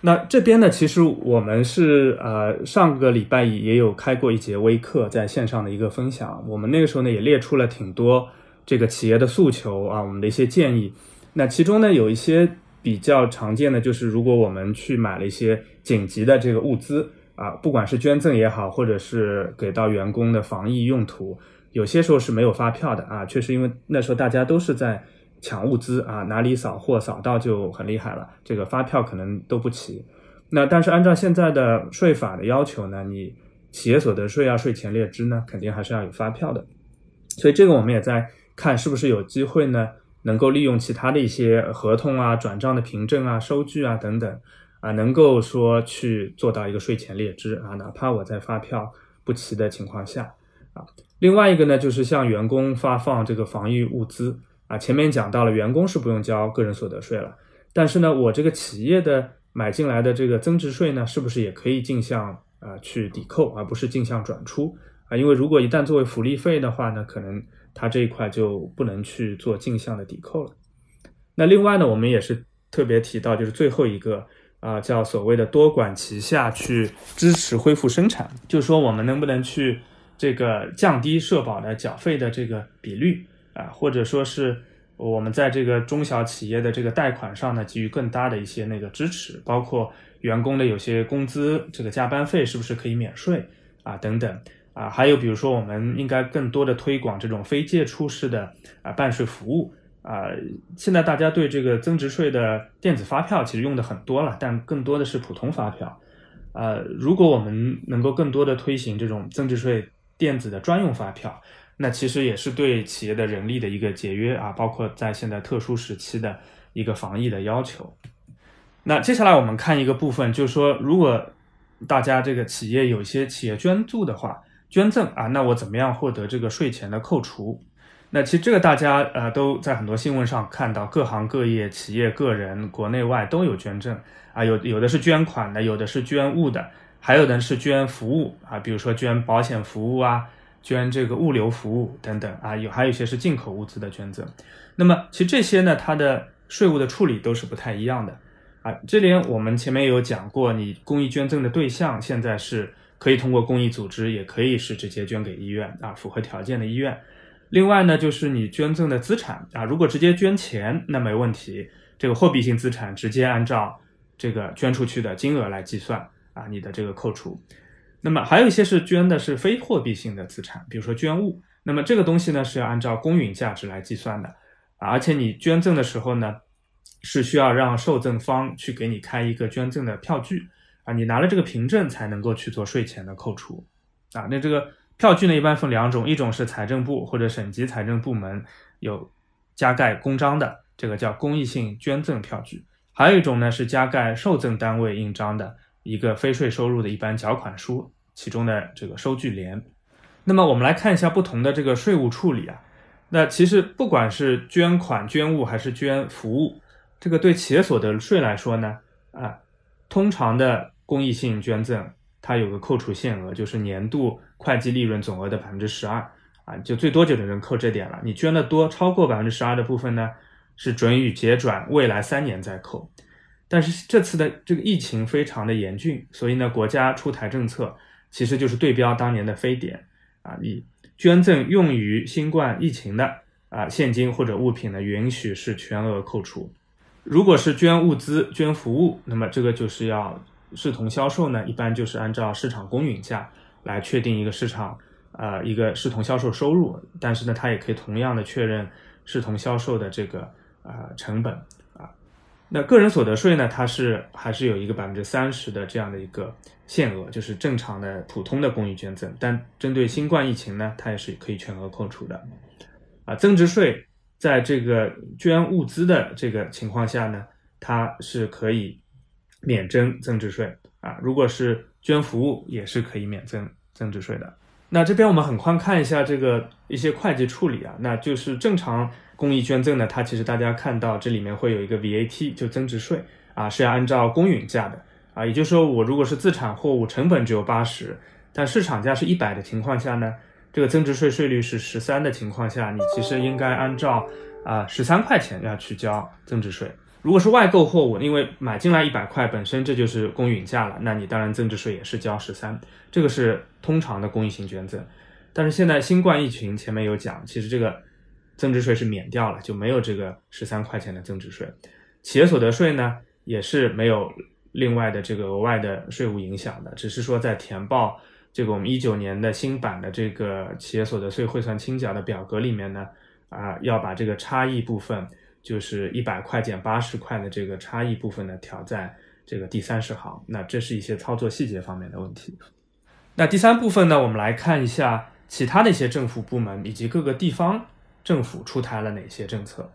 那这边呢，其实我们是呃上个礼拜也有开过一节微课，在线上的一个分享，我们那个时候呢也列出了挺多这个企业的诉求啊，我们的一些建议。那其中呢有一些。比较常见的就是，如果我们去买了一些紧急的这个物资啊，不管是捐赠也好，或者是给到员工的防疫用途，有些时候是没有发票的啊。确实，因为那时候大家都是在抢物资啊，哪里扫货扫到就很厉害了，这个发票可能都不齐。那但是按照现在的税法的要求呢，你企业所得税啊、税前列支呢，肯定还是要有发票的。所以这个我们也在看是不是有机会呢。能够利用其他的一些合同啊、转账的凭证啊、收据啊等等啊，能够说去做到一个税前列支啊，哪怕我在发票不齐的情况下啊。另外一个呢，就是向员工发放这个防疫物资啊。前面讲到了，员工是不用交个人所得税了，但是呢，我这个企业的买进来的这个增值税呢，是不是也可以进项啊去抵扣，而不是进项转出啊？因为如果一旦作为福利费的话呢，可能。它这一块就不能去做进项的抵扣了。那另外呢，我们也是特别提到，就是最后一个啊，叫所谓的多管齐下去支持恢复生产，就是说我们能不能去这个降低社保的缴费的这个比率啊，或者说是我们在这个中小企业的这个贷款上呢，给予更大的一些那个支持，包括员工的有些工资这个加班费是不是可以免税啊等等。啊，还有比如说，我们应该更多的推广这种非借出式的啊办税服务啊。现在大家对这个增值税的电子发票其实用的很多了，但更多的是普通发票。呃，如果我们能够更多的推行这种增值税电子的专用发票，那其实也是对企业的人力的一个节约啊，包括在现在特殊时期的一个防疫的要求。那接下来我们看一个部分，就是说，如果大家这个企业有一些企业捐助的话。捐赠啊，那我怎么样获得这个税前的扣除？那其实这个大家呃都在很多新闻上看到，各行各业、企业、个人、国内外都有捐赠啊，有有的是捐款的，有的是捐物的，还有的是捐服务啊，比如说捐保险服务啊，捐这个物流服务等等啊，有还有一些是进口物资的捐赠。那么其实这些呢，它的税务的处理都是不太一样的啊。这里我们前面有讲过，你公益捐赠的对象现在是。可以通过公益组织，也可以是直接捐给医院啊，符合条件的医院。另外呢，就是你捐赠的资产啊，如果直接捐钱，那没问题，这个货币性资产直接按照这个捐出去的金额来计算啊，你的这个扣除。那么还有一些是捐的是非货币性的资产，比如说捐物，那么这个东西呢是要按照公允价值来计算的啊，而且你捐赠的时候呢，是需要让受赠方去给你开一个捐赠的票据。啊，你拿了这个凭证才能够去做税前的扣除，啊，那这个票据呢，一般分两种，一种是财政部或者省级财政部门有加盖公章的，这个叫公益性捐赠票据，还有一种呢是加盖受赠单位印章的一个非税收入的一般缴款书，其中的这个收据联。那么我们来看一下不同的这个税务处理啊，那其实不管是捐款、捐物还是捐服务，这个对企业所得税来说呢，啊，通常的。公益性捐赠，它有个扣除限额，就是年度会计利润总额的百分之十二啊，就最多就只能扣这点了。你捐的多，超过百分之十二的部分呢，是准予结转，未来三年再扣。但是这次的这个疫情非常的严峻，所以呢，国家出台政策，其实就是对标当年的非典啊，你捐赠用于新冠疫情的啊现金或者物品呢，允许是全额扣除。如果是捐物资、捐服务，那么这个就是要。视同销售呢，一般就是按照市场公允价来确定一个市场，呃，一个视同销售收入。但是呢，它也可以同样的确认视同销售的这个呃成本。那个人所得税呢，它是还是有一个百分之三十的这样的一个限额，就是正常的普通的公益捐赠，但针对新冠疫情呢，它也是可以全额扣除的。啊，增值税在这个捐物资的这个情况下呢，它是可以免征增值税啊。如果是捐服务，也是可以免征增值税的。那这边我们很快看一下这个一些会计处理啊，那就是正常公益捐赠呢，它其实大家看到这里面会有一个 VAT，就增值税啊，是要按照公允价的啊，也就是说我如果是自产货物，成本只有八十，但市场价是一百的情况下呢。这个增值税税率是十三的情况下，你其实应该按照啊十三块钱要去交增值税。如果是外购货物，因为买进来一百块本身这就是公允价了，那你当然增值税也是交十三。这个是通常的公益性捐赠。但是现在新冠疫情前面有讲，其实这个增值税是免掉了，就没有这个十三块钱的增值税。企业所得税呢也是没有另外的这个额外的税务影响的，只是说在填报。这个我们一九年的新版的这个企业所得税汇算清缴的表格里面呢，啊，要把这个差异部分，就是一百块减八十块的这个差异部分呢，调在这个第三十行。那这是一些操作细节方面的问题。那第三部分呢，我们来看一下其他的一些政府部门以及各个地方政府出台了哪些政策。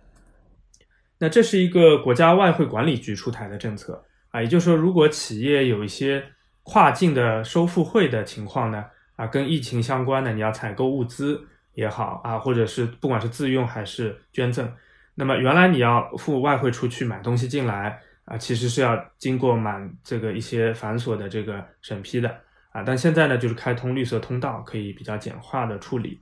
那这是一个国家外汇管理局出台的政策啊，也就是说，如果企业有一些跨境的收付汇的情况呢？啊，跟疫情相关的，你要采购物资也好啊，或者是不管是自用还是捐赠，那么原来你要付外汇出去买东西进来啊，其实是要经过满这个一些繁琐的这个审批的啊，但现在呢，就是开通绿色通道，可以比较简化的处理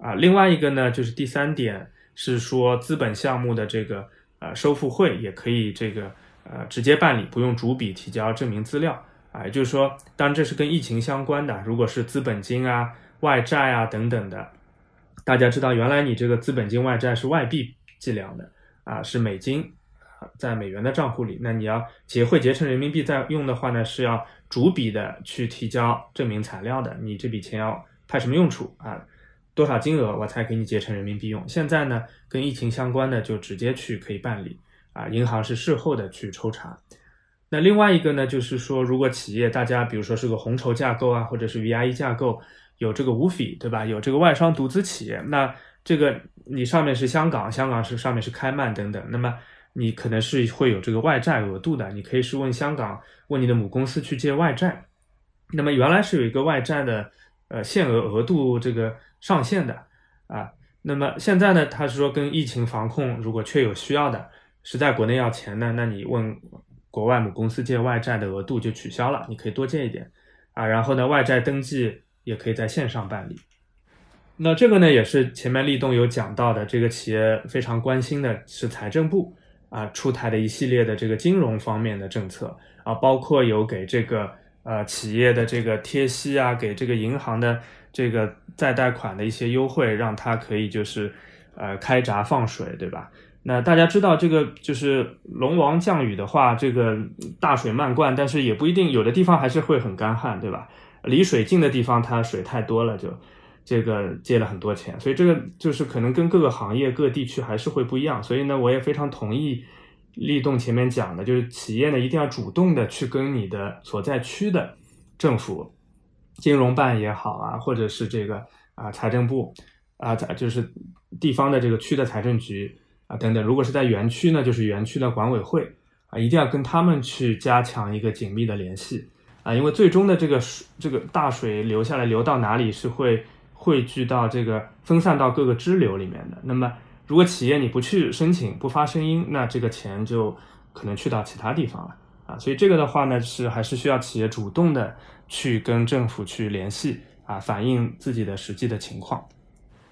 啊。另外一个呢，就是第三点是说资本项目的这个呃收付汇也可以这个呃直接办理，不用逐笔提交证明资料。啊，也就是说，当然这是跟疫情相关的。如果是资本金啊、外债啊等等的，大家知道，原来你这个资本金外债是外币计量的啊，是美金在美元的账户里。那你要结汇结成人民币再用的话呢，是要逐笔的去提交证明材料的。你这笔钱要派什么用处啊？多少金额我才给你结成人民币用？现在呢，跟疫情相关的就直接去可以办理啊，银行是事后的去抽查。那另外一个呢，就是说，如果企业大家比如说是个红筹架构啊，或者是 VIE 架构，有这个无ฝี，对吧？有这个外商独资企业，那这个你上面是香港，香港是上面是开曼等等，那么你可能是会有这个外债额度的，你可以是问香港，问你的母公司去借外债。那么原来是有一个外债的呃限额额度这个上限的啊，那么现在呢，他是说跟疫情防控，如果确有需要的，是在国内要钱的，那你问。国外母公司借外债的额度就取消了，你可以多借一点啊。然后呢，外债登记也可以在线上办理。那这个呢，也是前面立栋有讲到的，这个企业非常关心的是财政部啊出台的一系列的这个金融方面的政策啊，包括有给这个呃企业的这个贴息啊，给这个银行的这个再贷款的一些优惠，让它可以就是呃开闸放水，对吧？那大家知道这个就是龙王降雨的话，这个大水漫灌，但是也不一定，有的地方还是会很干旱，对吧？离水近的地方，它水太多了，就这个借了很多钱，所以这个就是可能跟各个行业、各地区还是会不一样。所以呢，我也非常同意立栋前面讲的，就是企业呢一定要主动的去跟你的所在区的政府、金融办也好啊，或者是这个啊财政部啊，就是地方的这个区的财政局。啊，等等，如果是在园区呢，就是园区的管委会啊，一定要跟他们去加强一个紧密的联系啊，因为最终的这个水，这个大水流下来，流到哪里是会汇聚到这个分散到各个支流里面的。那么，如果企业你不去申请，不发声音，那这个钱就可能去到其他地方了啊。所以这个的话呢，是还是需要企业主动的去跟政府去联系啊，反映自己的实际的情况。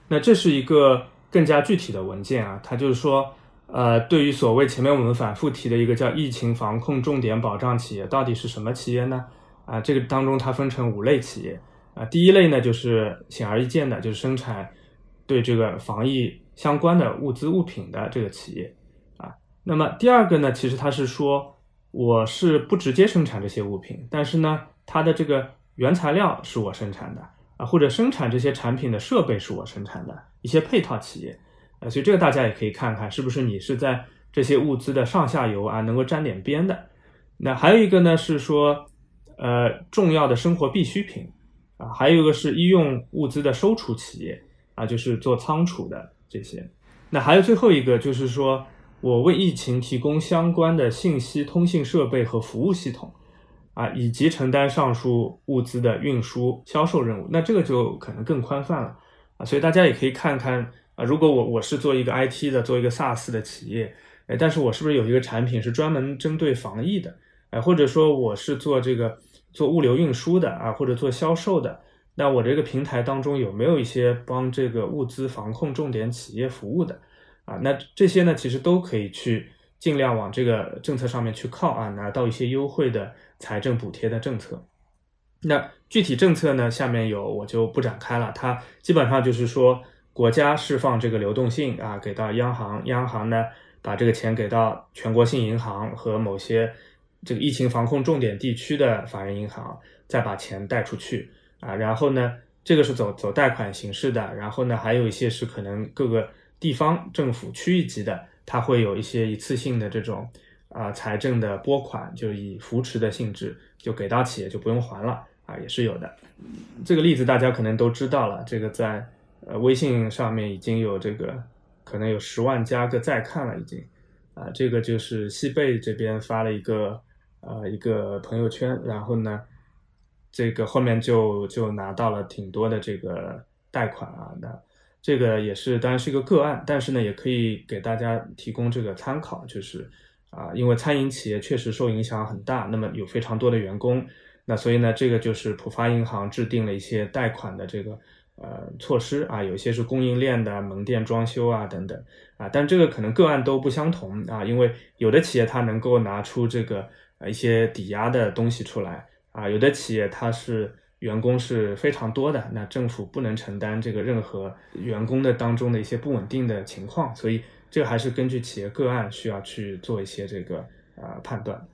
那这是一个。更加具体的文件啊，它就是说，呃，对于所谓前面我们反复提的一个叫疫情防控重点保障企业，到底是什么企业呢？啊，这个当中它分成五类企业啊，第一类呢就是显而易见的，就是生产对这个防疫相关的物资物品的这个企业啊。那么第二个呢，其实它是说我是不直接生产这些物品，但是呢，它的这个原材料是我生产的。啊，或者生产这些产品的设备是我生产的一些配套企业，呃，所以这个大家也可以看看，是不是你是在这些物资的上下游啊能够沾点边的。那还有一个呢是说，呃，重要的生活必需品啊，还有一个是医用物资的收储企业啊，就是做仓储的这些。那还有最后一个就是说我为疫情提供相关的信息通信设备和服务系统啊，以及承担上述物资的运输销售任务。那这个就可能更宽泛了啊，所以大家也可以看看啊，如果我我是做一个 IT 的，做一个 SaaS 的企业，哎，但是我是不是有一个产品是专门针对防疫的？哎，或者说我是做这个做物流运输的啊，或者做销售的，那我这个平台当中有没有一些帮这个物资防控重点企业服务的啊？那这些呢，其实都可以去尽量往这个政策上面去靠啊，拿到一些优惠的财政补贴的政策。那具体政策呢，下面有我就不展开了，它基本上就是说国家释放这个流动性啊，给到央行，央行呢把这个钱给到全国性银行和某些。这个疫情防控重点地区的法人银行再把钱贷出去啊，然后呢，这个是走走贷款形式的，然后呢，还有一些是可能各个地方政府区域级的，它会有一些一次性的这种啊财政的拨款，就以扶持的性质就给到企业就不用还了啊，也是有的。这个例子大家可能都知道了，这个在呃微信上面已经有这个可能有十万加个在看了已经啊，这个就是西贝这边发了一个。呃，一个朋友圈，然后呢，这个后面就就拿到了挺多的这个贷款啊，那这个也是当然是一个个案，但是呢，也可以给大家提供这个参考，就是啊，因为餐饮企业确实受影响很大，那么有非常多的员工，那所以呢，这个就是浦发银行制定了一些贷款的这个呃措施啊，有些是供应链的门店装修啊等等啊，但这个可能个案都不相同啊，因为有的企业它能够拿出这个。啊，一些抵押的东西出来啊，有的企业它是员工是非常多的，那政府不能承担这个任何员工的当中的一些不稳定的情况，所以这还是根据企业个案需要去做一些这个呃判断。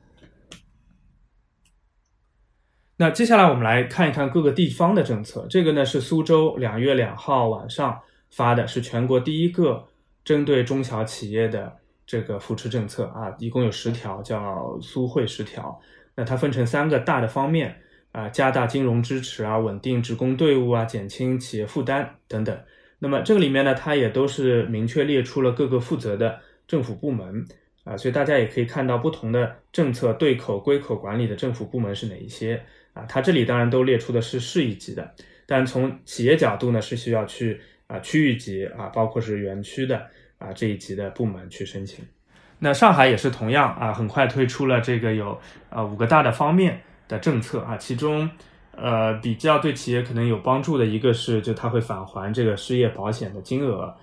那接下来我们来看一看各个地方的政策，这个呢是苏州两月两号晚上发的，是全国第一个针对中小企业的。这个扶持政策啊，一共有十条，叫苏惠十条。那它分成三个大的方面啊，加大金融支持啊，稳定职工队伍啊，减轻企业负担等等。那么这个里面呢，它也都是明确列出了各个负责的政府部门啊，所以大家也可以看到不同的政策对口归口管理的政府部门是哪一些啊。它这里当然都列出的是市一级的，但从企业角度呢，是需要去啊区域级啊，包括是园区的。啊，这一级的部门去申请。那上海也是同样啊，很快推出了这个有啊五个大的方面的政策啊，其中呃比较对企业可能有帮助的一个是，就它会返还这个失业保险的金额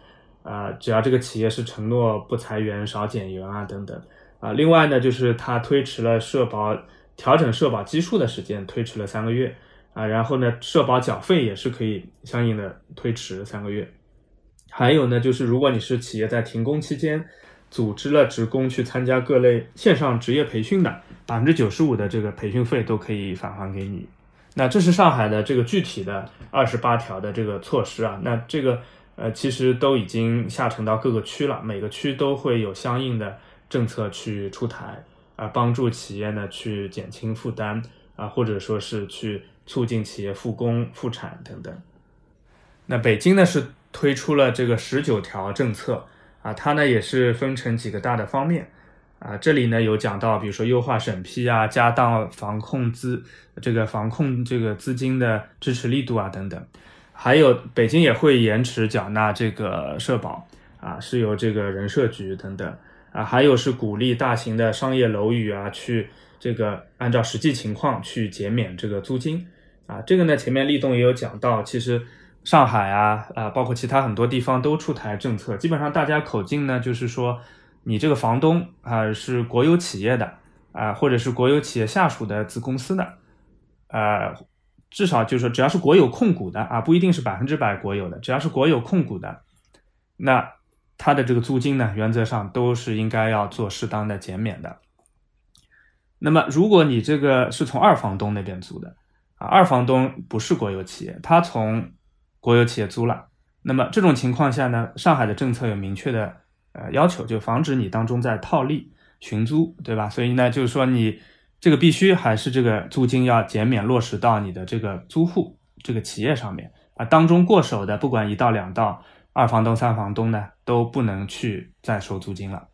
啊，只要这个企业是承诺不裁员、少减员啊等等啊。另外呢，就是它推迟了社保调整社保基数的时间，推迟了三个月啊，然后呢，社保缴费也是可以相应的推迟三个月。还有呢，就是如果你是企业在停工期间组织了职工去参加各类线上职业培训的，百分之九十五的这个培训费都可以返还给你。那这是上海的这个具体的二十八条的这个措施啊。那这个呃，其实都已经下沉到各个区了，每个区都会有相应的政策去出台啊，帮助企业呢去减轻负担啊，或者说是去促进企业复工复产等等。那北京呢是。推出了这个十九条政策啊，它呢也是分成几个大的方面啊。这里呢有讲到，比如说优化审批啊，加大防控资这个防控这个资金的支持力度啊等等。还有北京也会延迟缴纳这个社保啊，是由这个人社局等等啊。还有是鼓励大型的商业楼宇啊，去这个按照实际情况去减免这个租金啊。这个呢前面立栋也有讲到，其实。上海啊，啊，包括其他很多地方都出台政策，基本上大家口径呢，就是说，你这个房东啊是国有企业的啊，或者是国有企业下属的子公司的，呃，至少就是说，只要是国有控股的啊，不一定是百分之百国有的，只要是国有控股的，那他的这个租金呢，原则上都是应该要做适当的减免的。那么，如果你这个是从二房东那边租的啊，二房东不是国有企业，他从国有企业租了，那么这种情况下呢，上海的政策有明确的呃要求，就防止你当中在套利寻租，对吧？所以呢，就是说你这个必须还是这个租金要减免落实到你的这个租户这个企业上面啊，当中过手的，不管一到两到，二房东三房东呢都不能去再收租金了。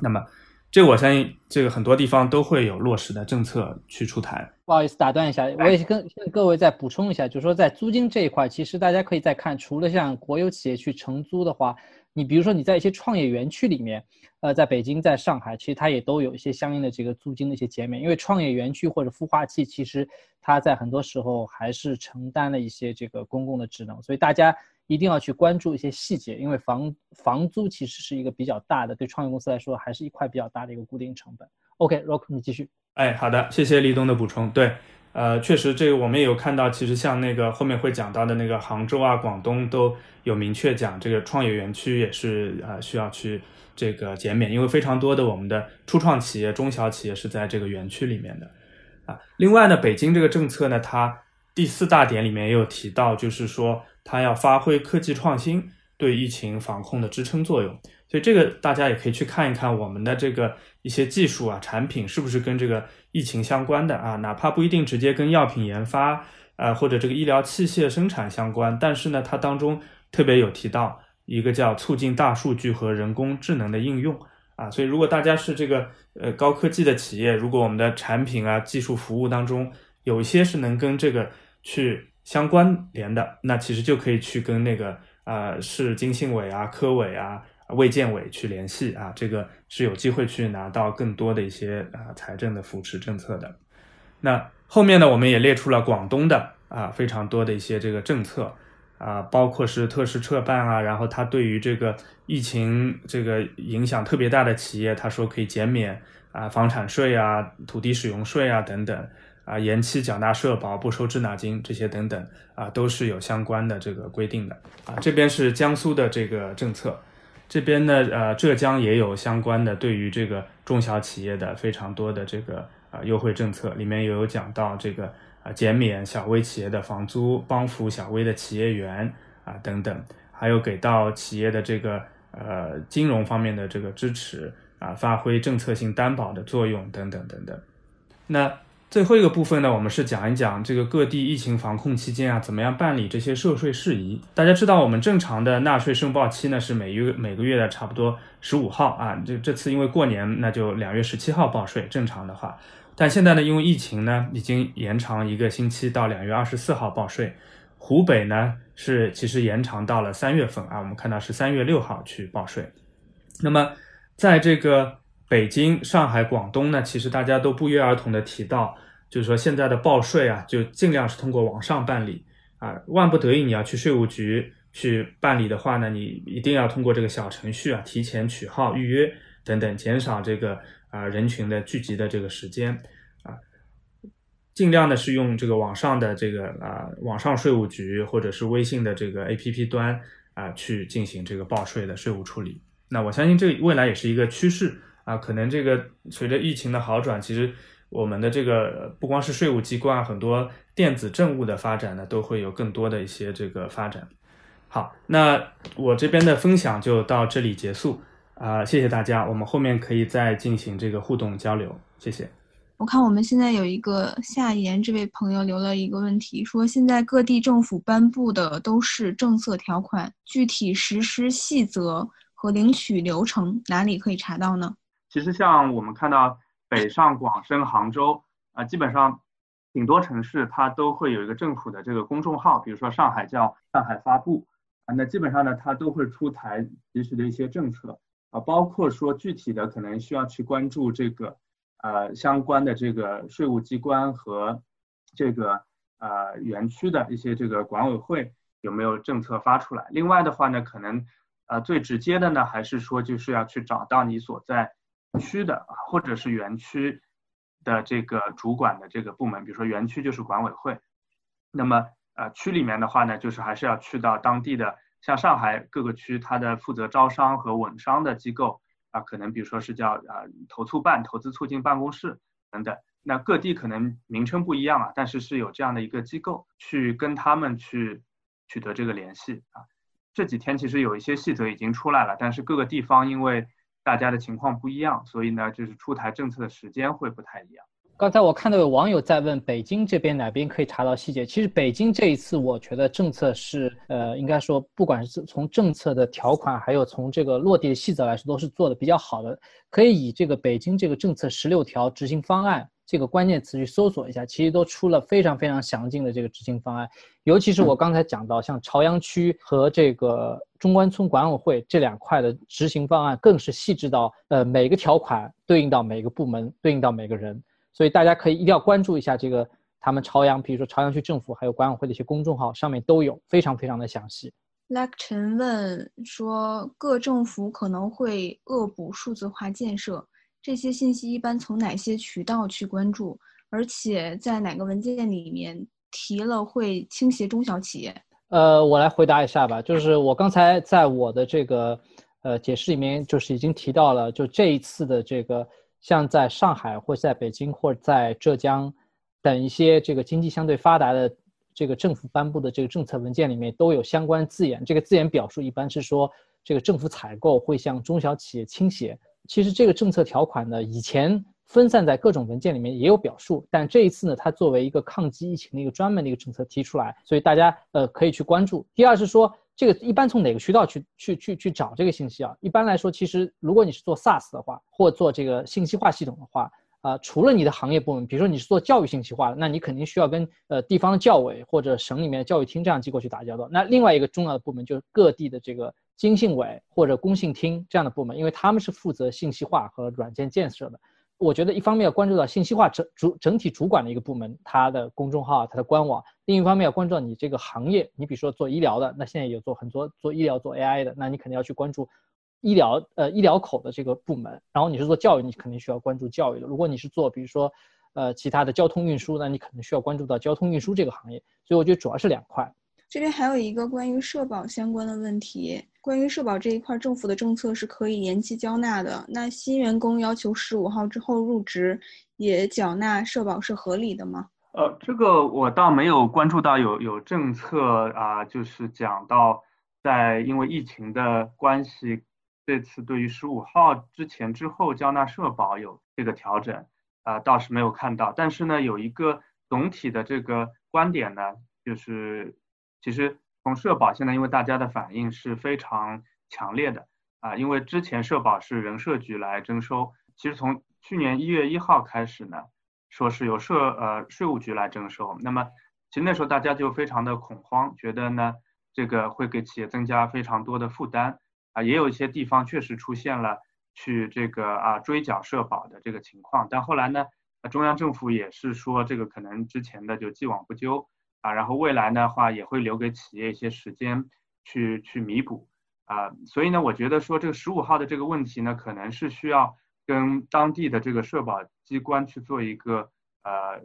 那么。这我相信，这个很多地方都会有落实的政策去出台。不好意思，打断一下，我也跟各位再补充一下，就是说在租金这一块，其实大家可以再看，除了像国有企业去承租的话，你比如说你在一些创业园区里面，呃，在北京、在上海，其实它也都有一些相应的这个租金的一些减免，因为创业园区或者孵化器，其实它在很多时候还是承担了一些这个公共的职能，所以大家。一定要去关注一些细节，因为房房租其实是一个比较大的，对创业公司来说还是一块比较大的一个固定成本。OK，Rock，你继续。哎，好的，谢谢立东的补充。对，呃，确实这个我们也有看到，其实像那个后面会讲到的那个杭州啊、广东都有明确讲，这个创业园区也是呃需要去这个减免，因为非常多的我们的初创企业、中小企业是在这个园区里面的啊。另外呢，北京这个政策呢，它第四大点里面也有提到，就是说。它要发挥科技创新对疫情防控的支撑作用，所以这个大家也可以去看一看我们的这个一些技术啊产品是不是跟这个疫情相关的啊，哪怕不一定直接跟药品研发啊或者这个医疗器械生产相关，但是呢，它当中特别有提到一个叫促进大数据和人工智能的应用啊，所以如果大家是这个呃高科技的企业，如果我们的产品啊技术服务当中有一些是能跟这个去。相关联的，那其实就可以去跟那个呃市经信委啊、科委啊、卫健委去联系啊，这个是有机会去拿到更多的一些啊财政的扶持政策的。那后面呢，我们也列出了广东的啊非常多的一些这个政策啊，包括是特事特办啊，然后他对于这个疫情这个影响特别大的企业，他说可以减免啊房产税啊、土地使用税啊等等。啊，延期缴纳社保、不收滞纳金这些等等啊，都是有相关的这个规定的啊。这边是江苏的这个政策，这边呢，呃，浙江也有相关的对于这个中小企业的非常多的这个啊优惠政策，里面也有讲到这个啊减免小微企业的房租，帮扶小微的企业员啊等等，还有给到企业的这个呃金融方面的这个支持啊，发挥政策性担保的作用等等等等，那。最后一个部分呢，我们是讲一讲这个各地疫情防控期间啊，怎么样办理这些涉税事宜。大家知道，我们正常的纳税申报期呢是每月每个月的差不多十五号啊。这这次因为过年，那就两月十七号报税，正常的话。但现在呢，因为疫情呢，已经延长一个星期到两月二十四号报税。湖北呢是其实延长到了三月份啊，我们看到是三月六号去报税。那么在这个北京、上海、广东呢，其实大家都不约而同的提到。就是说，现在的报税啊，就尽量是通过网上办理啊。万不得已你要去税务局去办理的话呢，你一定要通过这个小程序啊，提前取号、预约等等，减少这个啊人群的聚集的这个时间啊。尽量的是用这个网上的这个啊网上税务局或者是微信的这个 APP 端啊去进行这个报税的税务处理。那我相信这未来也是一个趋势啊。可能这个随着疫情的好转，其实。我们的这个不光是税务机关，很多电子政务的发展呢，都会有更多的一些这个发展。好，那我这边的分享就到这里结束啊，谢谢大家，我们后面可以再进行这个互动交流，谢谢。我看我们现在有一个夏言这位朋友留了一个问题，说现在各地政府颁布的都是政策条款，具体实施细则和领取流程哪里可以查到呢？其实像我们看到。北上广深杭州啊，基本上挺多城市它都会有一个政府的这个公众号，比如说上海叫上海发布啊，那基本上呢它都会出台及时的一些政策啊，包括说具体的可能需要去关注这个呃相关的这个税务机关和这个呃园区的一些这个管委会有没有政策发出来。另外的话呢，可能呃最直接的呢还是说就是要去找到你所在。区的啊，或者是园区的这个主管的这个部门，比如说园区就是管委会，那么呃区里面的话呢，就是还是要去到当地的，像上海各个区，它的负责招商和稳商的机构啊，可能比如说是叫啊投促办、投资促进办公室等等，那各地可能名称不一样啊，但是是有这样的一个机构去跟他们去取得这个联系啊。这几天其实有一些细则已经出来了，但是各个地方因为大家的情况不一样，所以呢，就是出台政策的时间会不太一样。刚才我看到有网友在问北京这边哪边可以查到细节。其实北京这一次，我觉得政策是，呃，应该说，不管是从政策的条款，还有从这个落地的细则来说，都是做的比较好的。可以以这个北京这个政策十六条执行方案这个关键词去搜索一下，其实都出了非常非常详尽的这个执行方案。尤其是我刚才讲到，像朝阳区和这个中关村管委会这两块的执行方案，更是细致到，呃，每个条款对应到每个部门，对应到每个人。所以大家可以一定要关注一下这个他们朝阳，比如说朝阳区政府还有管委会的一些公众号，上面都有非常非常的详细。Like 陈问说，各政府可能会恶补数字化建设，这些信息一般从哪些渠道去关注？而且在哪个文件里面提了会倾斜中小企业？呃，我来回答一下吧，就是我刚才在我的这个呃解释里面，就是已经提到了，就这一次的这个。像在上海或在北京或在浙江等一些这个经济相对发达的这个政府颁布的这个政策文件里面都有相关字眼。这个字眼表述一般是说这个政府采购会向中小企业倾斜。其实这个政策条款呢，以前分散在各种文件里面也有表述，但这一次呢，它作为一个抗击疫情的一个专门的一个政策提出来，所以大家呃可以去关注。第二是说。这个一般从哪个渠道去去去去找这个信息啊？一般来说，其实如果你是做 SaaS 的话，或做这个信息化系统的话，啊，除了你的行业部门，比如说你是做教育信息化的，那你肯定需要跟呃地方教委或者省里面的教育厅这样机构去打交道。那另外一个重要的部门就是各地的这个经信委或者工信厅这样的部门，因为他们是负责信息化和软件建设的。我觉得一方面要关注到信息化整主整体主管的一个部门，它的公众号、它的官网；另一方面要关注到你这个行业，你比如说做医疗的，那现在有做很多做医疗做 AI 的，那你肯定要去关注医疗呃医疗口的这个部门。然后你是做教育，你肯定需要关注教育的。如果你是做比如说呃其他的交通运输，那你可能需要关注到交通运输这个行业。所以我觉得主要是两块。这边还有一个关于社保相关的问题，关于社保这一块，政府的政策是可以延期交纳的。那新员工要求十五号之后入职，也缴纳社保是合理的吗？呃，这个我倒没有关注到有有政策啊，就是讲到在因为疫情的关系，这次对于十五号之前之后交纳社保有这个调整啊，倒是没有看到。但是呢，有一个总体的这个观点呢，就是。其实从社保现在，因为大家的反应是非常强烈的啊，因为之前社保是人社局来征收，其实从去年一月一号开始呢，说是由社呃税务局来征收，那么其实那时候大家就非常的恐慌，觉得呢这个会给企业增加非常多的负担啊，也有一些地方确实出现了去这个啊追缴社保的这个情况，但后来呢，中央政府也是说这个可能之前的就既往不咎。啊，然后未来的话也会留给企业一些时间去去弥补啊，所以呢，我觉得说这个十五号的这个问题呢，可能是需要跟当地的这个社保机关去做一个呃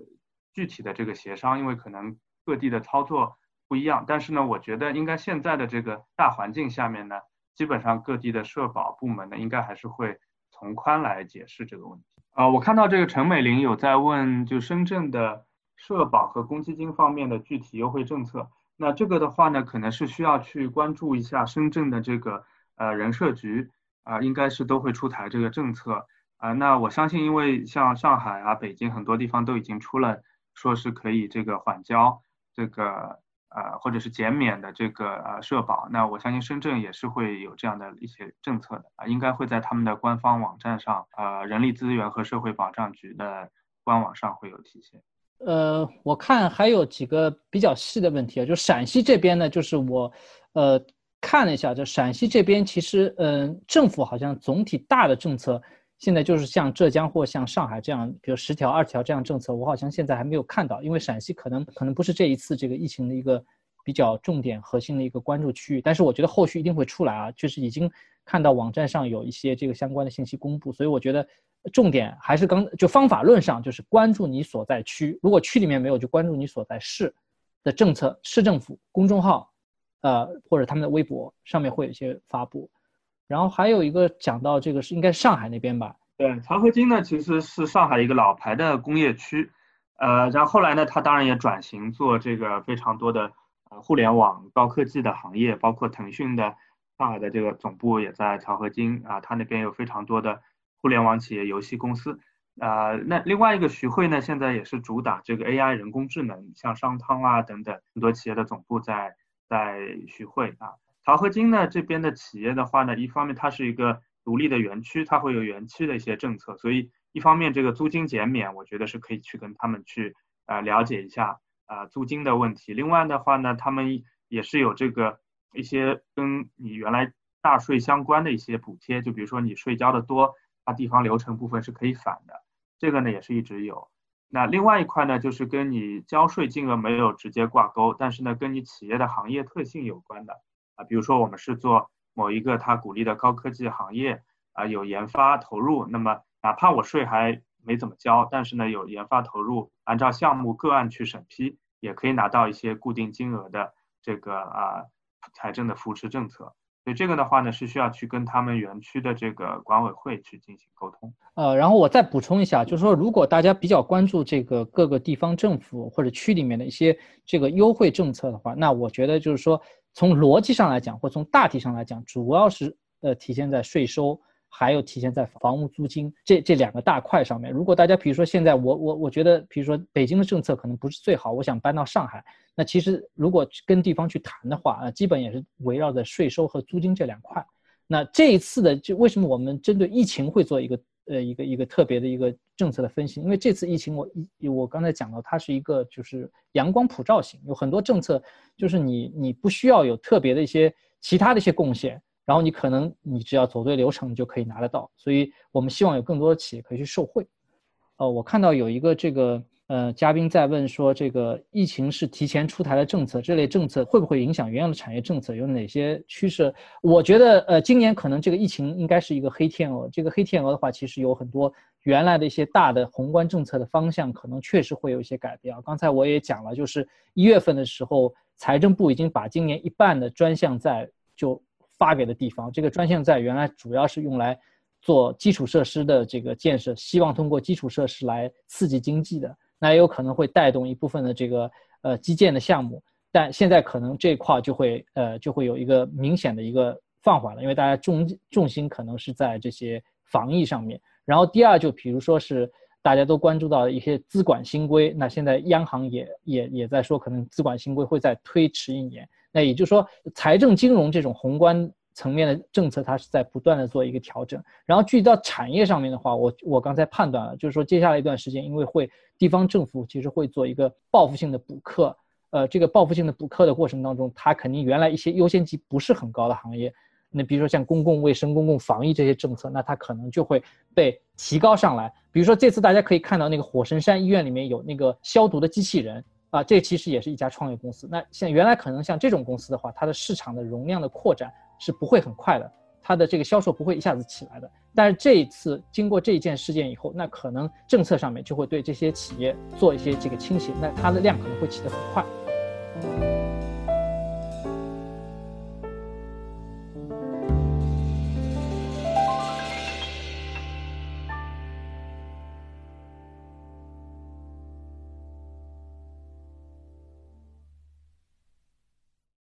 具体的这个协商，因为可能各地的操作不一样。但是呢，我觉得应该现在的这个大环境下面呢，基本上各地的社保部门呢，应该还是会从宽来解释这个问题啊。我看到这个陈美玲有在问，就深圳的。社保和公积金方面的具体优惠政策，那这个的话呢，可能是需要去关注一下深圳的这个呃人社局啊，应该是都会出台这个政策啊。那我相信，因为像上海啊、北京很多地方都已经出了，说是可以这个缓交这个呃或者是减免的这个呃社保，那我相信深圳也是会有这样的一些政策的啊，应该会在他们的官方网站上，呃，人力资源和社会保障局的官网上会有体现。呃，我看还有几个比较细的问题啊，就陕西这边呢，就是我，呃，看了一下，就陕西这边其实，嗯，政府好像总体大的政策，现在就是像浙江或像上海这样，比如十条、二十条这样政策，我好像现在还没有看到，因为陕西可能可能不是这一次这个疫情的一个比较重点核心的一个关注区域，但是我觉得后续一定会出来啊，就是已经看到网站上有一些这个相关的信息公布，所以我觉得。重点还是刚就方法论上，就是关注你所在区。如果区里面没有，就关注你所在市的政策。市政府公众号，呃，或者他们的微博上面会有一些发布。然后还有一个讲到这个是应该上海那边吧？对，长河金呢其实是上海一个老牌的工业区，呃，然后后来呢，它当然也转型做这个非常多的互联网高科技的行业，包括腾讯的上海的这个总部也在漕河泾啊，它那边有非常多的互联网企业、游戏公司。啊，那另外一个徐汇呢，现在也是主打这个 AI 人工智能，像商汤啊等等很多企业的总部在在徐汇啊。漕河泾呢这边的企业的话呢，一方面它是一个独立的园区，它会有园区的一些政策，所以一方面这个租金减免，我觉得是可以去跟他们去啊了解一下啊租金的问题。另外的话呢，他们也是有这个一些跟你原来纳税相关的一些补贴，就比如说你税交的多，它地方流程部分是可以返的。这个呢也是一直有，那另外一块呢就是跟你交税金额没有直接挂钩，但是呢跟你企业的行业特性有关的啊，比如说我们是做某一个他鼓励的高科技行业啊，有研发投入，那么哪怕我税还没怎么交，但是呢有研发投入，按照项目个案去审批，也可以拿到一些固定金额的这个啊财政的扶持政策。所以这个的话呢，是需要去跟他们园区的这个管委会去进行沟通。呃，然后我再补充一下，就是说，如果大家比较关注这个各个地方政府或者区里面的一些这个优惠政策的话，那我觉得就是说，从逻辑上来讲，或从大体上来讲，主要是呃体现在税收。还有体现在房屋租金这这两个大块上面。如果大家比如说现在我我我觉得，比如说北京的政策可能不是最好，我想搬到上海，那其实如果跟地方去谈的话啊，基本也是围绕着税收和租金这两块。那这一次的就为什么我们针对疫情会做一个呃一个一个特别的一个政策的分析？因为这次疫情我一我刚才讲到它是一个就是阳光普照型，有很多政策就是你你不需要有特别的一些其他的一些贡献。然后你可能你只要走对流程，你就可以拿得到。所以我们希望有更多的企业可以去受惠。呃，我看到有一个这个呃嘉宾在问说，这个疫情是提前出台的政策，这类政策会不会影响原有的产业政策？有哪些趋势？我觉得呃今年可能这个疫情应该是一个黑天鹅。这个黑天鹅的话，其实有很多原来的一些大的宏观政策的方向，可能确实会有一些改变。刚才我也讲了，就是一月份的时候，财政部已经把今年一半的专项债就。发给的地方，这个专项债原来主要是用来做基础设施的这个建设，希望通过基础设施来刺激经济的，那也有可能会带动一部分的这个呃基建的项目，但现在可能这块就会呃就会有一个明显的一个放缓了，因为大家重重心可能是在这些防疫上面。然后第二就比如说是大家都关注到一些资管新规，那现在央行也也也在说，可能资管新规会再推迟一年。那也就是说，财政金融这种宏观层面的政策，它是在不断的做一个调整。然后具体到产业上面的话，我我刚才判断了，就是说接下来一段时间，因为会地方政府其实会做一个报复性的补课，呃，这个报复性的补课的过程当中，它肯定原来一些优先级不是很高的行业，那比如说像公共卫生、公共防疫这些政策，那它可能就会被提高上来。比如说这次大家可以看到那个火神山医院里面有那个消毒的机器人。啊，这其实也是一家创业公司。那像原来可能像这种公司的话，它的市场的容量的扩展是不会很快的，它的这个销售不会一下子起来的。但是这一次经过这一件事件以后，那可能政策上面就会对这些企业做一些这个倾斜，那它的量可能会起得很快。